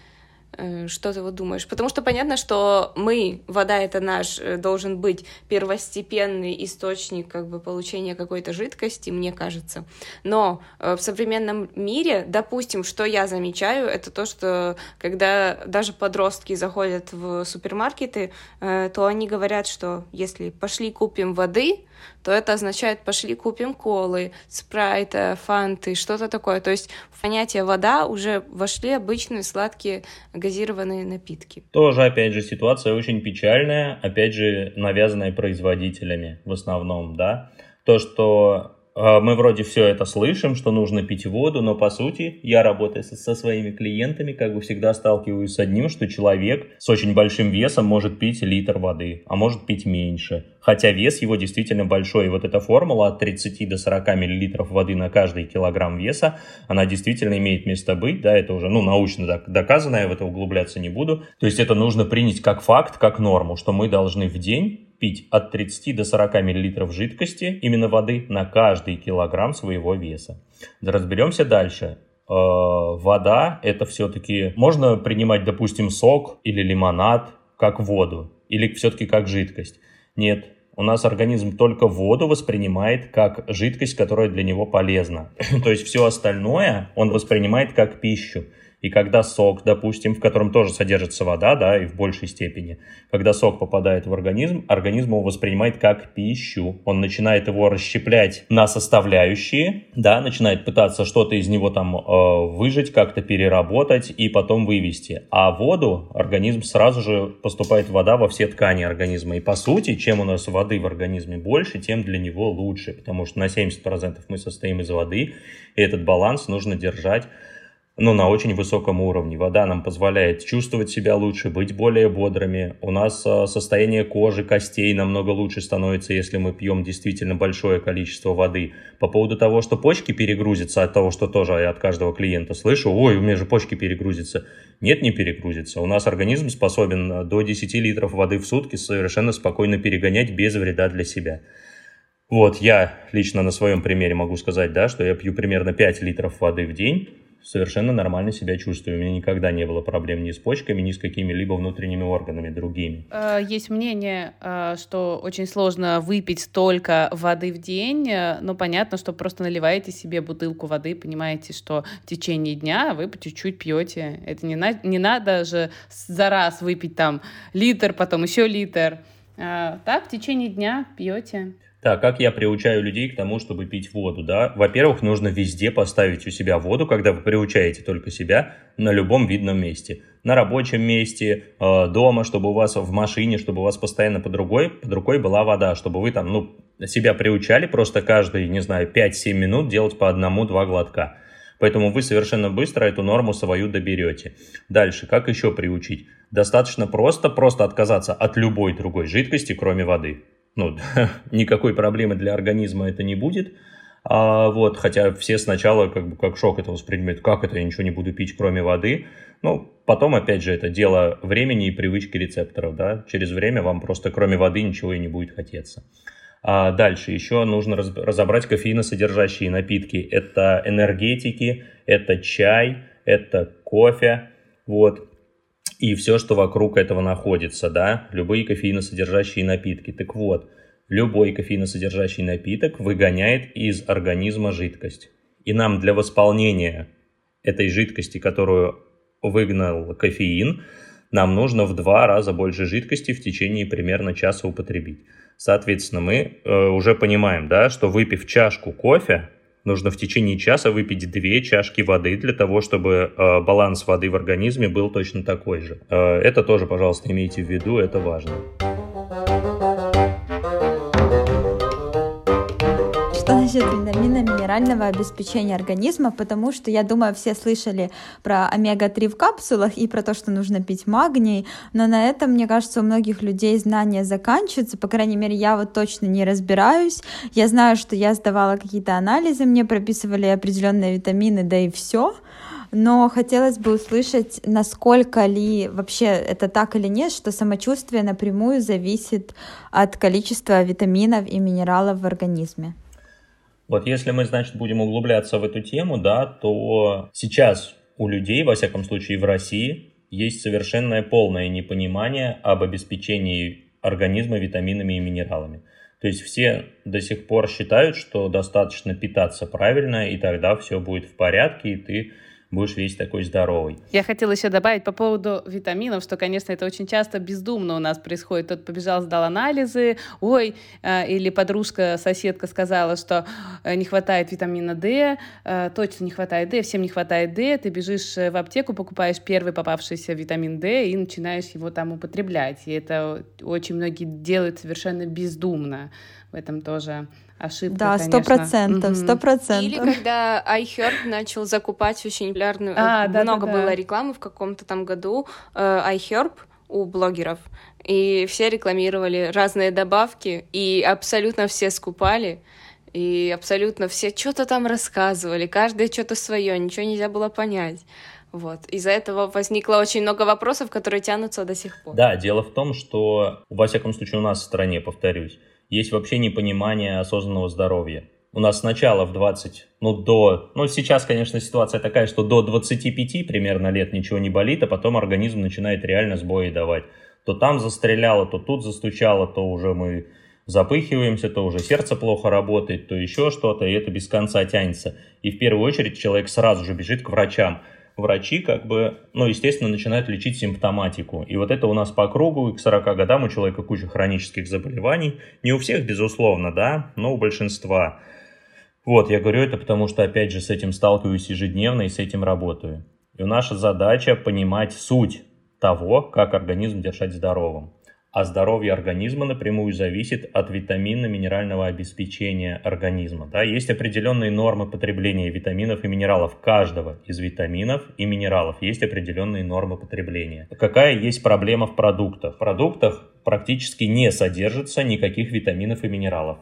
Э, что ты вот думаешь? Потому что понятно, что мы, вода это наш, э, должен быть первостепенный источник как бы получения какой-то жидкости, мне кажется. Но э, в современном мире, допустим, что я замечаю, это то, что когда даже подростки заходят в супермаркеты, то они говорят, что если пошли купим воды, то это означает пошли купим колы, спрайта, фанты, что-то такое. То есть в понятие вода уже вошли обычные сладкие газированные напитки. Тоже, опять же, ситуация очень печальная, опять же, навязанная производителями в основном, да. То, что мы вроде все это слышим, что нужно пить воду, но по сути я работаю со, со своими клиентами, как бы всегда сталкиваюсь с одним, что человек с очень большим весом может пить литр воды, а может пить меньше. Хотя вес его действительно большой. И вот эта формула от 30 до 40 миллилитров воды на каждый килограмм веса, она действительно имеет место быть, да, это уже, ну, научно доказано, я в это углубляться не буду. То есть это нужно принять как факт, как норму, что мы должны в день пить от 30 до 40 мл жидкости, именно воды, на каждый килограмм своего веса. Разберемся дальше. Э, вода это все-таки можно принимать, допустим, сок или лимонад как воду, или все-таки как жидкость. Нет, у нас организм только воду воспринимает как жидкость, которая для него полезна. То есть все остальное он воспринимает как пищу. И когда сок, допустим, в котором тоже содержится вода, да, и в большей степени, когда сок попадает в организм, организм его воспринимает как пищу. Он начинает его расщеплять на составляющие, да, начинает пытаться что-то из него там э, выжать, как-то переработать и потом вывести. А воду организм сразу же поступает вода во все ткани организма. И по сути, чем у нас воды в организме больше, тем для него лучше, потому что на 70% мы состоим из воды, и этот баланс нужно держать ну, на очень высоком уровне. Вода нам позволяет чувствовать себя лучше, быть более бодрыми. У нас а, состояние кожи, костей намного лучше становится, если мы пьем действительно большое количество воды. По поводу того, что почки перегрузятся, от того, что тоже я от каждого клиента слышу, ой, у меня же почки перегрузятся. Нет, не перегрузится. У нас организм способен а, до 10 литров воды в сутки совершенно спокойно перегонять без вреда для себя. Вот, я лично на своем примере могу сказать, да, что я пью примерно 5 литров воды в день, совершенно нормально себя чувствую. У меня никогда не было проблем ни с почками, ни с какими-либо внутренними органами другими. Э, есть мнение, э, что очень сложно выпить столько воды в день, э, но понятно, что просто наливаете себе бутылку воды, понимаете, что в течение дня вы по чуть-чуть пьете. Это не, на... не надо же за раз выпить там литр, потом еще литр. Так, в течение дня пьете. Так, как я приучаю людей к тому, чтобы пить воду, да? Во-первых, нужно везде поставить у себя воду, когда вы приучаете только себя на любом видном месте. На рабочем месте, э, дома, чтобы у вас в машине, чтобы у вас постоянно под рукой, под рукой была вода, чтобы вы там, ну, себя приучали просто каждые, не знаю, 5-7 минут делать по одному-два глотка. Поэтому вы совершенно быстро эту норму свою доберете. Дальше, как еще приучить? Достаточно просто, просто отказаться от любой другой жидкости, кроме воды ну, никакой проблемы для организма это не будет. А, вот, хотя все сначала как бы как шок это воспринимают, как это, я ничего не буду пить, кроме воды. Ну, потом, опять же, это дело времени и привычки рецепторов, да. Через время вам просто кроме воды ничего и не будет хотеться. А дальше еще нужно раз, разобрать кофеиносодержащие напитки. Это энергетики, это чай, это кофе, вот и все, что вокруг этого находится, да, любые кофеиносодержащие напитки. Так вот, любой кофеиносодержащий напиток выгоняет из организма жидкость. И нам для восполнения этой жидкости, которую выгнал кофеин, нам нужно в два раза больше жидкости в течение примерно часа употребить. Соответственно, мы э, уже понимаем, да, что выпив чашку кофе, нужно в течение часа выпить две чашки воды для того, чтобы э, баланс воды в организме был точно такой же. Э, это тоже, пожалуйста, имейте в виду, это важно. Насчет витаминно-минерального обеспечения организма, потому что, я думаю, все слышали про омега-3 в капсулах и про то, что нужно пить магний, но на этом, мне кажется, у многих людей знания заканчиваются, по крайней мере, я вот точно не разбираюсь. Я знаю, что я сдавала какие-то анализы, мне прописывали определенные витамины, да и все, но хотелось бы услышать, насколько ли вообще это так или нет, что самочувствие напрямую зависит от количества витаминов и минералов в организме. Вот если мы, значит, будем углубляться в эту тему, да, то сейчас у людей, во всяком случае в России, есть совершенное полное непонимание об обеспечении организма витаминами и минералами. То есть все до сих пор считают, что достаточно питаться правильно, и тогда все будет в порядке, и ты будешь весь такой здоровый. Я хотела еще добавить по поводу витаминов, что, конечно, это очень часто бездумно у нас происходит. Тот побежал, сдал анализы, ой, э, или подружка, соседка сказала, что э, не хватает витамина D, э, точно не хватает D, всем не хватает D, ты бежишь в аптеку, покупаешь первый попавшийся витамин D и начинаешь его там употреблять. И это очень многие делают совершенно бездумно. В этом тоже ошибка, Да, сто процентов, сто процентов. Или когда iHerb начал закупать очень популярную, а, да, много да, было да. рекламы в каком-то там году э, iHerb у блогеров, и все рекламировали разные добавки, и абсолютно все скупали, и абсолютно все что-то там рассказывали, каждый что-то свое, ничего нельзя было понять. Вот. Из-за этого возникло очень много вопросов, которые тянутся до сих пор. Да, дело в том, что, во всяком случае, у нас в стране, повторюсь, есть вообще непонимание осознанного здоровья. У нас сначала в 20, ну до, ну сейчас, конечно, ситуация такая, что до 25 примерно лет ничего не болит, а потом организм начинает реально сбои давать. То там застреляло, то тут застучало, то уже мы запыхиваемся, то уже сердце плохо работает, то еще что-то, и это без конца тянется. И в первую очередь человек сразу же бежит к врачам. Врачи, как бы, ну, естественно, начинают лечить симптоматику. И вот это у нас по кругу, и к 40 годам у человека куча хронических заболеваний. Не у всех, безусловно, да, но у большинства. Вот, я говорю это потому, что, опять же, с этим сталкиваюсь ежедневно и с этим работаю. И наша задача понимать суть того, как организм держать здоровым. А здоровье организма напрямую зависит от витаминно-минерального обеспечения организма. Да? Есть определенные нормы потребления витаминов и минералов каждого из витаминов и минералов. Есть определенные нормы потребления. Какая есть проблема в продуктах? В продуктах практически не содержится никаких витаминов и минералов.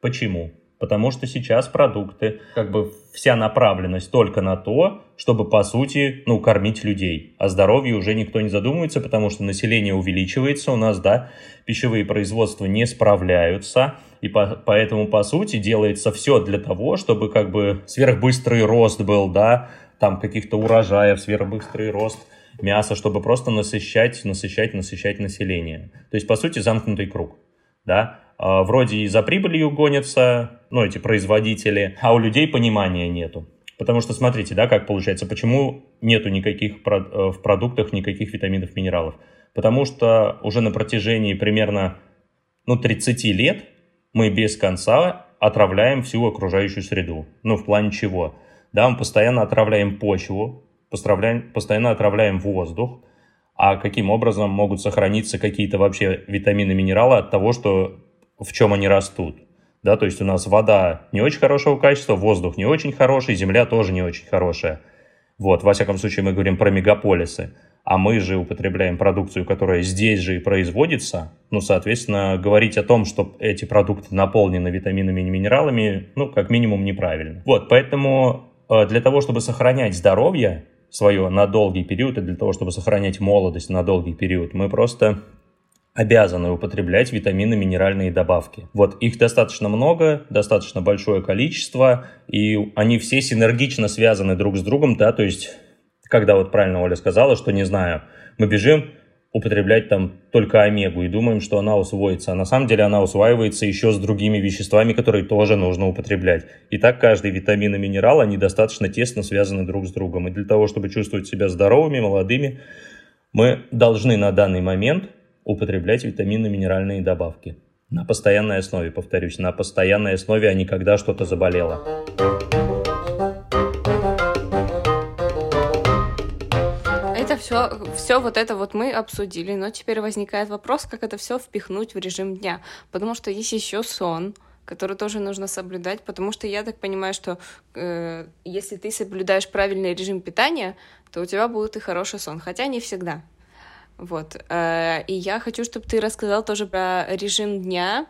Почему? Потому что сейчас продукты, как бы вся направленность только на то, чтобы, по сути, ну, кормить людей. О здоровье уже никто не задумывается, потому что население увеличивается у нас, да, пищевые производства не справляются, и по, поэтому, по сути, делается все для того, чтобы, как бы, сверхбыстрый рост был, да, там каких-то урожаев, сверхбыстрый рост мяса, чтобы просто насыщать, насыщать, насыщать население. То есть, по сути, замкнутый круг, да, вроде и за прибылью гонятся, ну, эти производители, а у людей понимания нету. Потому что, смотрите, да, как получается, почему нету никаких в продуктах никаких витаминов, минералов? Потому что уже на протяжении примерно, ну, 30 лет мы без конца отравляем всю окружающую среду. Ну, в плане чего? Да, мы постоянно отравляем почву, постоянно отравляем воздух, а каким образом могут сохраниться какие-то вообще витамины, минералы от того, что в чем они растут. Да, то есть у нас вода не очень хорошего качества, воздух не очень хороший, земля тоже не очень хорошая. Вот, во всяком случае, мы говорим про мегаполисы. А мы же употребляем продукцию, которая здесь же и производится. Ну, соответственно, говорить о том, что эти продукты наполнены витаминами и минералами, ну, как минимум, неправильно. Вот, поэтому для того, чтобы сохранять здоровье свое на долгий период, и для того, чтобы сохранять молодость на долгий период, мы просто обязаны употреблять витамины, минеральные добавки. Вот их достаточно много, достаточно большое количество, и они все синергично связаны друг с другом, да, то есть, когда вот правильно Оля сказала, что, не знаю, мы бежим употреблять там только омегу и думаем, что она усвоится, а на самом деле она усваивается еще с другими веществами, которые тоже нужно употреблять. И так каждый витамин и минерал, они достаточно тесно связаны друг с другом. И для того, чтобы чувствовать себя здоровыми, молодыми, мы должны на данный момент употреблять витаминно-минеральные добавки. На постоянной основе, повторюсь, на постоянной основе, а не когда что-то заболело. Это все, все вот это вот мы обсудили, но теперь возникает вопрос, как это все впихнуть в режим дня, потому что есть еще сон, который тоже нужно соблюдать, потому что я так понимаю, что э, если ты соблюдаешь правильный режим питания, то у тебя будет и хороший сон, хотя не всегда. Вот. И я хочу, чтобы ты рассказал тоже про режим дня,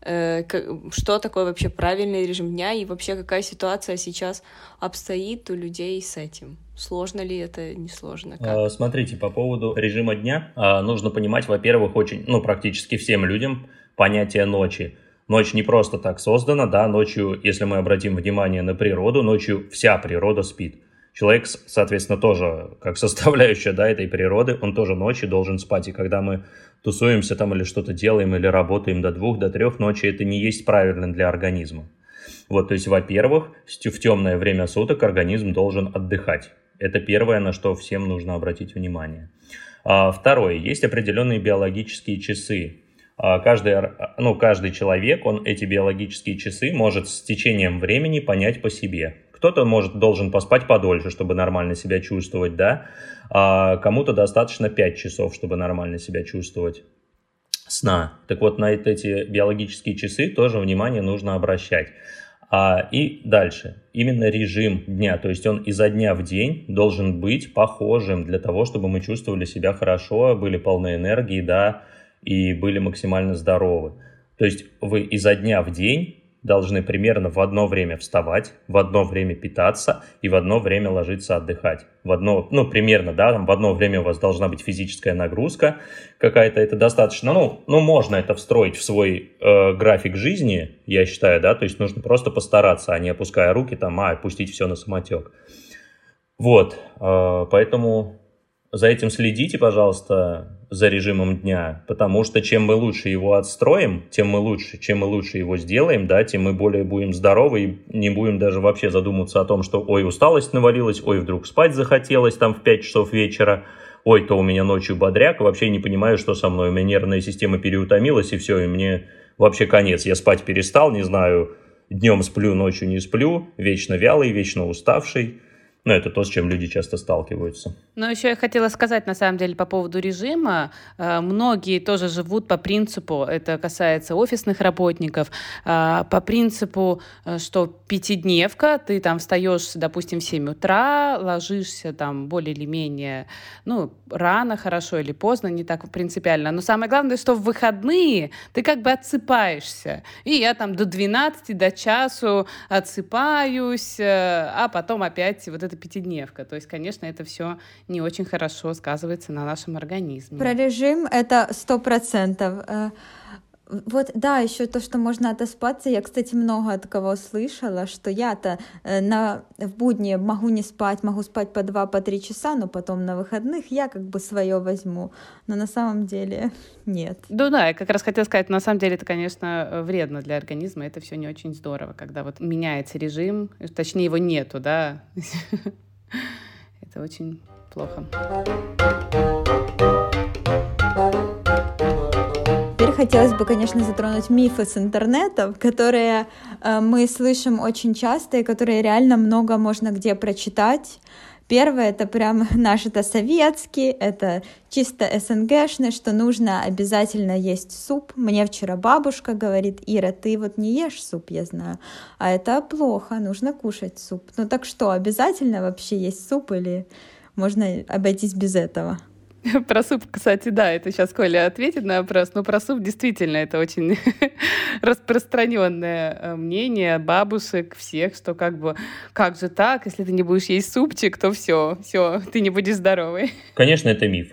что такое вообще правильный режим дня и вообще какая ситуация сейчас обстоит у людей с этим. Сложно ли это, не сложно? Как? Смотрите, по поводу режима дня нужно понимать, во-первых, очень, ну, практически всем людям понятие ночи. Ночь не просто так создана, да, ночью, если мы обратим внимание на природу, ночью вся природа спит. Человек, соответственно, тоже как составляющая да, этой природы, он тоже ночью должен спать. И когда мы тусуемся там или что-то делаем, или работаем до двух, до трех ночи, это не есть правильно для организма. Вот, то есть, во-первых, в темное время суток организм должен отдыхать. Это первое, на что всем нужно обратить внимание. А, второе, есть определенные биологические часы. А, каждый, ну, каждый человек, он эти биологические часы может с течением времени понять по себе. Кто-то может, должен поспать подольше, чтобы нормально себя чувствовать, да, а кому-то достаточно 5 часов, чтобы нормально себя чувствовать. сна. Так вот, на эти биологические часы тоже внимание нужно обращать. А, и дальше. Именно режим дня, то есть он изо дня в день должен быть похожим для того, чтобы мы чувствовали себя хорошо, были полны энергии, да, и были максимально здоровы. То есть вы изо дня в день должны примерно в одно время вставать, в одно время питаться и в одно время ложиться отдыхать. В одно, ну, примерно, да, там в одно время у вас должна быть физическая нагрузка какая-то, это достаточно, ну, ну можно это встроить в свой э, график жизни, я считаю, да, то есть нужно просто постараться, а не опуская руки там, а, опустить все на самотек. Вот, э, поэтому за этим следите, пожалуйста, за режимом дня, потому что чем мы лучше его отстроим, тем мы лучше, чем мы лучше его сделаем, да, тем мы более будем здоровы и не будем даже вообще задумываться о том, что ой, усталость навалилась, ой, вдруг спать захотелось там в 5 часов вечера, ой, то у меня ночью бодряк, вообще не понимаю, что со мной, у меня нервная система переутомилась, и все, и мне вообще конец, я спать перестал, не знаю, днем сплю, ночью не сплю, вечно вялый, вечно уставший, ну, это то, с чем люди часто сталкиваются. Но еще я хотела сказать, на самом деле, по поводу режима. Э, многие тоже живут по принципу, это касается офисных работников, э, по принципу, э, что пятидневка, ты там встаешь, допустим, в 7 утра, ложишься там более или менее, ну, рано, хорошо или поздно, не так принципиально. Но самое главное, что в выходные ты как бы отсыпаешься. И я там до 12, до часу отсыпаюсь, а потом опять вот это это пятидневка. То есть, конечно, это все не очень хорошо сказывается на нашем организме. Про режим это сто процентов. Э, вот, да, еще то, что можно отоспаться. Я, кстати, много от кого слышала, что я-то э, на, в будни могу не спать, могу спать по два, по три часа, но потом на выходных я как бы свое возьму. Но на самом деле нет. Ну да, я как раз хотела сказать, на самом деле это, конечно, вредно для организма. Это все не очень здорово, когда вот меняется режим, точнее его нету, да. Это очень плохо. Хотелось бы, конечно, затронуть мифы с интернета, которые э, мы слышим очень часто и которые реально много можно где прочитать. Первое, это прям наш это советский, это чисто СНГшный, что нужно обязательно есть суп. Мне вчера бабушка говорит, Ира, ты вот не ешь суп, я знаю, а это плохо, нужно кушать суп. Ну так что, обязательно вообще есть суп или можно обойтись без этого? Про суп, кстати, да, это сейчас Коля ответит на вопрос. Но про суп действительно это очень распространенное э, мнение бабушек всех, что как бы, как же так, если ты не будешь есть супчик, то все, все, ты не будешь здоровый. Конечно, это миф.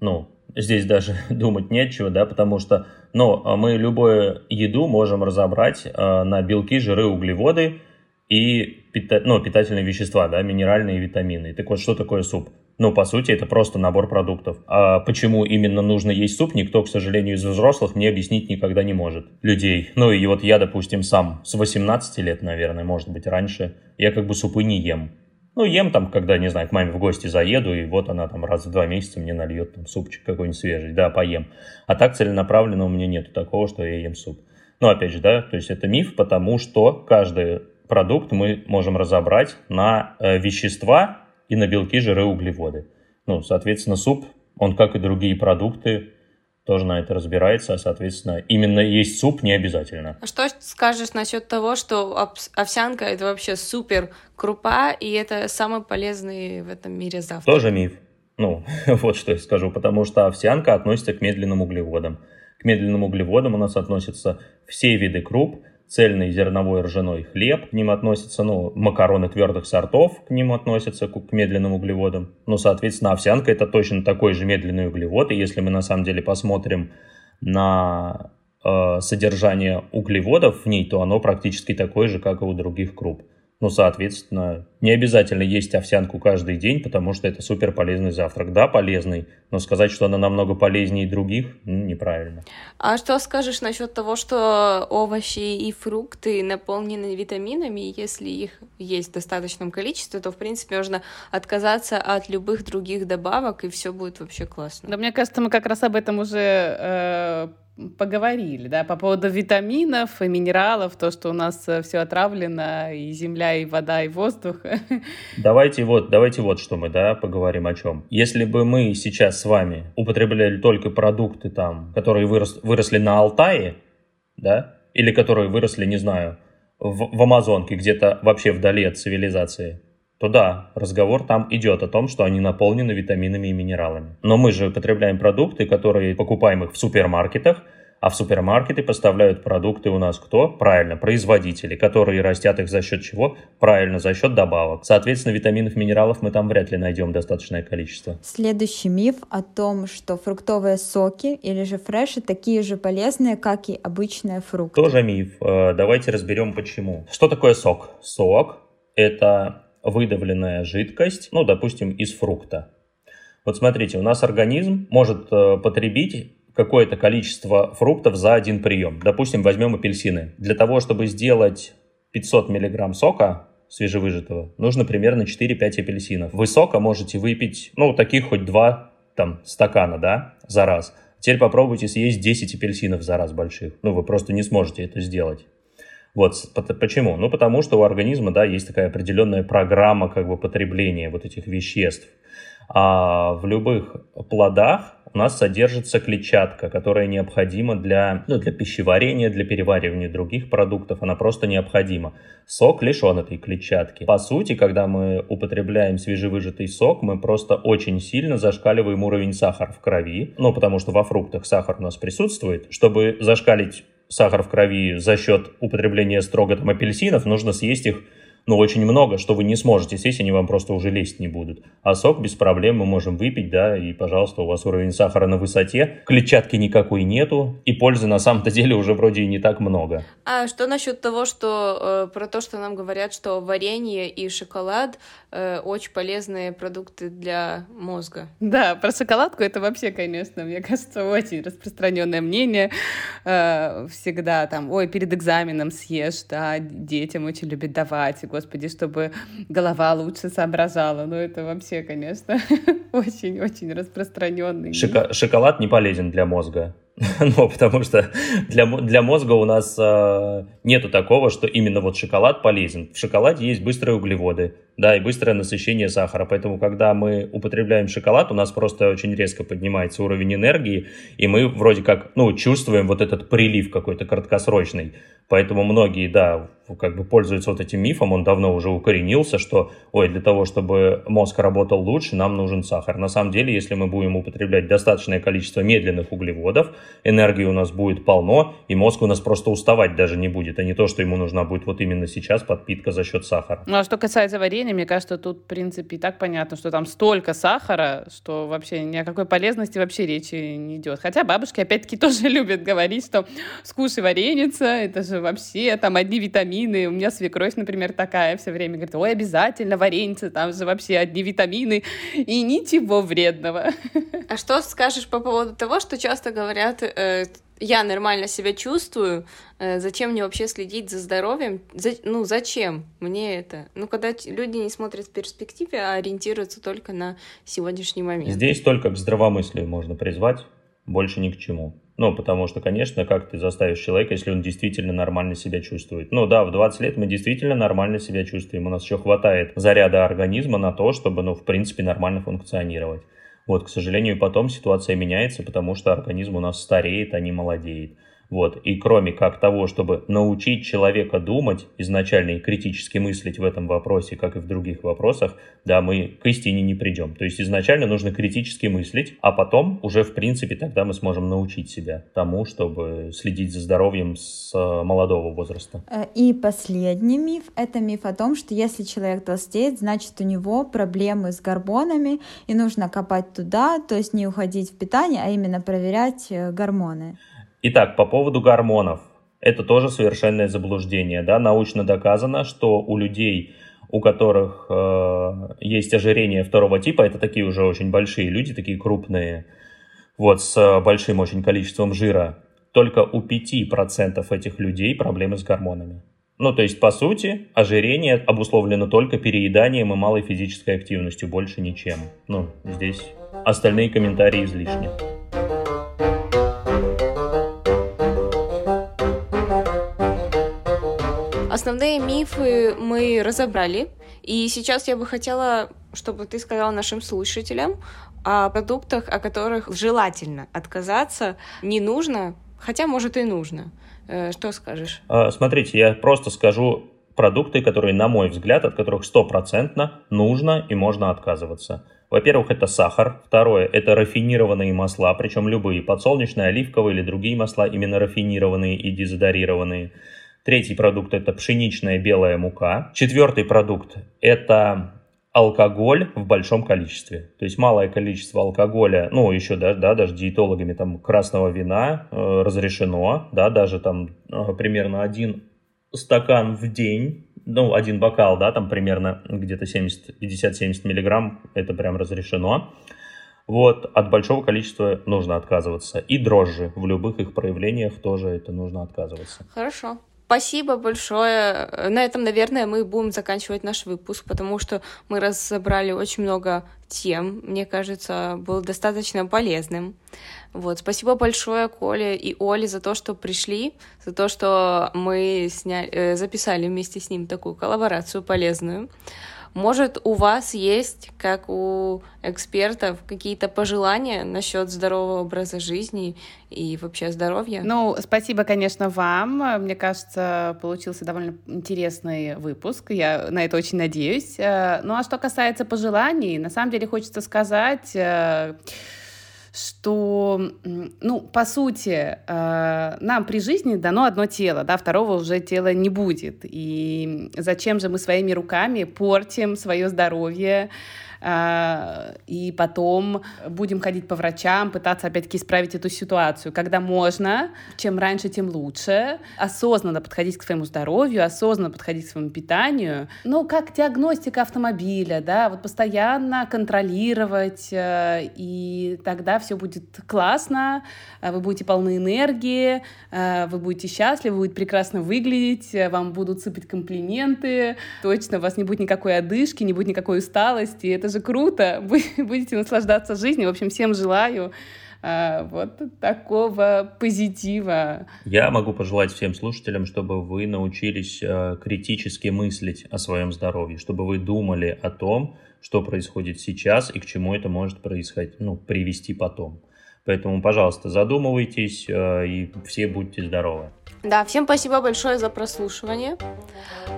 Ну, здесь даже думать нечего, да, потому что, ну, мы любую еду можем разобрать э, на белки, жиры, углеводы и пита- ну, питательные вещества, да, минеральные витамины. Так вот, что такое суп? Ну, по сути, это просто набор продуктов. А почему именно нужно есть суп, никто, к сожалению, из взрослых мне объяснить никогда не может. Людей. Ну, и вот я, допустим, сам с 18 лет, наверное, может быть, раньше, я как бы супы не ем. Ну, ем там, когда, не знаю, к маме в гости заеду, и вот она там раз в два месяца мне нальет там супчик какой-нибудь свежий, да, поем. А так целенаправленно у меня нету такого, что я ем суп. Ну, опять же, да, то есть это миф, потому что каждый продукт мы можем разобрать на э, вещества, и на белки, жиры, углеводы. Ну, соответственно, суп, он, как и другие продукты, тоже на это разбирается, а, соответственно, именно есть суп не обязательно. А что скажешь насчет того, что овсянка — это вообще супер крупа, и это самый полезный в этом мире завтрак? Тоже миф. Ну, вот что я скажу, потому что овсянка относится к медленным углеводам. К медленным углеводам у нас относятся все виды круп, цельный зерновой ржаной хлеб, к ним относятся, ну, макароны твердых сортов, к ним относятся, к медленным углеводам. Ну, соответственно, овсянка это точно такой же медленный углевод, и если мы на самом деле посмотрим на э, содержание углеводов в ней, то оно практически такое же, как и у других круп. Ну, соответственно, не обязательно есть овсянку каждый день, потому что это супер полезный завтрак. Да, полезный, но сказать, что она намного полезнее других, ну, неправильно. А что скажешь насчет того, что овощи и фрукты наполнены витаминами, если их есть в достаточном количестве, то, в принципе, можно отказаться от любых других добавок, и все будет вообще классно. Да, мне кажется, мы как раз об этом уже э, поговорили, да, по поводу витаминов и минералов, то, что у нас э, все отравлено, и земля, и вода, и воздух. Давайте вот, давайте вот что мы, да, поговорим о чем. Если бы мы сейчас с вами употребляли только продукты там, которые вырос, выросли на Алтае, да, или которые выросли, не знаю, в, в Амазонке, где-то вообще вдали от цивилизации, то да, разговор там идет о том, что они наполнены витаминами и минералами. Но мы же потребляем продукты, которые покупаем их в супермаркетах, а в супермаркеты поставляют продукты у нас кто? Правильно, производители, которые растят их за счет чего? Правильно, за счет добавок. Соответственно, витаминов, минералов мы там вряд ли найдем достаточное количество. Следующий миф о том, что фруктовые соки или же фреши такие же полезные, как и обычные фрукты. Тоже миф. Э, давайте разберем почему. Что такое сок? Сок – это выдавленная жидкость, ну, допустим, из фрукта. Вот смотрите, у нас организм может э, потребить какое-то количество фруктов за один прием. Допустим, возьмем апельсины. Для того, чтобы сделать 500 миллиграмм сока свежевыжатого, нужно примерно 4-5 апельсинов. Вы сока можете выпить, ну, таких хоть два там стакана, да, за раз. Теперь попробуйте съесть 10 апельсинов за раз больших. Ну, вы просто не сможете это сделать. Вот почему? Ну, потому что у организма, да, есть такая определенная программа как бы потребления вот этих веществ. А в любых плодах у нас содержится клетчатка, которая необходима для, ну, для пищеварения, для переваривания других продуктов. Она просто необходима. Сок лишен этой клетчатки. По сути, когда мы употребляем свежевыжатый сок, мы просто очень сильно зашкаливаем уровень сахара в крови. Ну, потому что во фруктах сахар у нас присутствует. Чтобы зашкалить сахар в крови за счет употребления строго там апельсинов, нужно съесть их ну, очень много, что вы не сможете съесть, они вам просто уже лезть не будут. А сок без проблем мы можем выпить, да, и, пожалуйста, у вас уровень сахара на высоте, клетчатки никакой нету, и пользы на самом-то деле уже вроде и не так много. А что насчет того, что э, про то, что нам говорят, что варенье и шоколад э, очень полезные продукты для мозга? Да, про шоколадку это вообще, конечно, мне кажется, очень распространенное мнение. Э, всегда там, ой, перед экзаменом съешь, да, детям очень любят давать, господи, чтобы голова лучше соображала. Ну, это вообще, конечно, очень-очень распространенный. Шока- шоколад не полезен для мозга. ну, потому что для, для мозга у нас э, нету такого, что именно вот шоколад полезен. В шоколаде есть быстрые углеводы, да, и быстрое насыщение сахара. Поэтому, когда мы употребляем шоколад, у нас просто очень резко поднимается уровень энергии, и мы вроде как, ну, чувствуем вот этот прилив какой-то краткосрочный. Поэтому многие, да, как бы пользуются вот этим мифом, он давно уже укоренился, что, ой, для того, чтобы мозг работал лучше, нам нужен сахар. На самом деле, если мы будем употреблять достаточное количество медленных углеводов, энергии у нас будет полно, и мозг у нас просто уставать даже не будет, а не то, что ему нужна будет вот именно сейчас подпитка за счет сахара. Ну, а что касается варенья, мне кажется, тут, в принципе, и так понятно, что там столько сахара, что вообще ни о какой полезности вообще речи не идет. Хотя бабушки, опять-таки, тоже любят говорить, что скушай вареница, это же вообще там одни витамины. У меня свекровь, например, такая все время говорит, ой, обязательно вареница, там же вообще одни витамины и ничего вредного. А что скажешь по поводу того, что часто говорят, э, я нормально себя чувствую, э, зачем мне вообще следить за здоровьем? За, ну, зачем мне это? Ну, когда люди не смотрят в перспективе, а ориентируются только на сегодняшний момент. Здесь только к здравомыслию можно призвать, больше ни к чему. Ну, потому что, конечно, как ты заставишь человека, если он действительно нормально себя чувствует? Ну да, в 20 лет мы действительно нормально себя чувствуем. У нас еще хватает заряда организма на то, чтобы, ну, в принципе, нормально функционировать. Вот, к сожалению, потом ситуация меняется, потому что организм у нас стареет, а не молодеет. Вот. И кроме как того, чтобы научить человека думать изначально и критически мыслить в этом вопросе, как и в других вопросах, да, мы к истине не придем. То есть изначально нужно критически мыслить, а потом уже в принципе тогда мы сможем научить себя тому, чтобы следить за здоровьем с э, молодого возраста. Э, и последний миф — это миф о том, что если человек толстеет, значит у него проблемы с гормонами, и нужно копать туда, то есть не уходить в питание, а именно проверять э, гормоны. Итак, по поводу гормонов. Это тоже совершенное заблуждение. Да? Научно доказано, что у людей, у которых э, есть ожирение второго типа, это такие уже очень большие люди, такие крупные, вот с большим очень количеством жира, только у 5% этих людей проблемы с гормонами. Ну, то есть, по сути, ожирение обусловлено только перееданием и малой физической активностью, больше ничем. Ну, здесь остальные комментарии излишни. Основные мифы мы разобрали, и сейчас я бы хотела, чтобы ты сказал нашим слушателям о продуктах, о которых желательно отказаться, не нужно, хотя, может, и нужно. Э, что скажешь? А, смотрите, я просто скажу продукты, которые, на мой взгляд, от которых стопроцентно нужно и можно отказываться. Во-первых, это сахар. Второе, это рафинированные масла, причем любые, подсолнечные, оливковые или другие масла, именно рафинированные и дезодорированные. Третий продукт – это пшеничная белая мука. Четвертый продукт – это алкоголь в большом количестве. То есть малое количество алкоголя, ну, еще да, да, даже диетологами там красного вина э, разрешено, да, даже там э, примерно один стакан в день, ну, один бокал, да, там примерно где-то 70, 50-70 миллиграмм, это прям разрешено. Вот, от большого количества нужно отказываться. И дрожжи в любых их проявлениях тоже это нужно отказываться. Хорошо. Спасибо большое. На этом, наверное, мы будем заканчивать наш выпуск, потому что мы разобрали очень много тем. Мне кажется, был достаточно полезным. Вот. Спасибо большое Коле и Оле за то, что пришли, за то, что мы сня... Э, записали вместе с ним такую коллаборацию полезную. Может, у вас есть, как у экспертов, какие-то пожелания насчет здорового образа жизни и вообще здоровья? Ну, спасибо, конечно, вам. Мне кажется, получился довольно интересный выпуск. Я на это очень надеюсь. Э, ну, а что касается пожеланий, на самом деле хочется сказать э, что, ну, по сути, э, нам при жизни дано одно тело, да, второго уже тела не будет. И зачем же мы своими руками портим свое здоровье, и потом будем ходить по врачам, пытаться опять-таки исправить эту ситуацию. Когда можно, чем раньше, тем лучше. Осознанно подходить к своему здоровью, осознанно подходить к своему питанию. Ну, как диагностика автомобиля, да, вот постоянно контролировать, э, и тогда все будет классно, э, вы будете полны энергии, э, вы будете счастливы, вы будете прекрасно выглядеть, вам будут сыпать комплименты, точно у вас не будет никакой одышки, не будет никакой усталости, это же круто, будете наслаждаться жизнью. В общем, всем желаю а, вот такого позитива. Я могу пожелать всем слушателям, чтобы вы научились а, критически мыслить о своем здоровье, чтобы вы думали о том, что происходит сейчас и к чему это может происходить, ну, привести потом. Поэтому, пожалуйста, задумывайтесь а, и все будьте здоровы. Да, всем спасибо большое за прослушивание.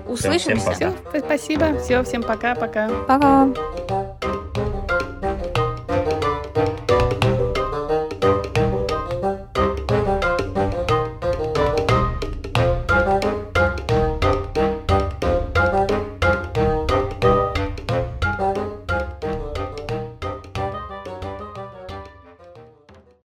Услышимся. Всем, всем пока. Все, спасибо. Все, всем пока-пока. Пока. -пока. пока.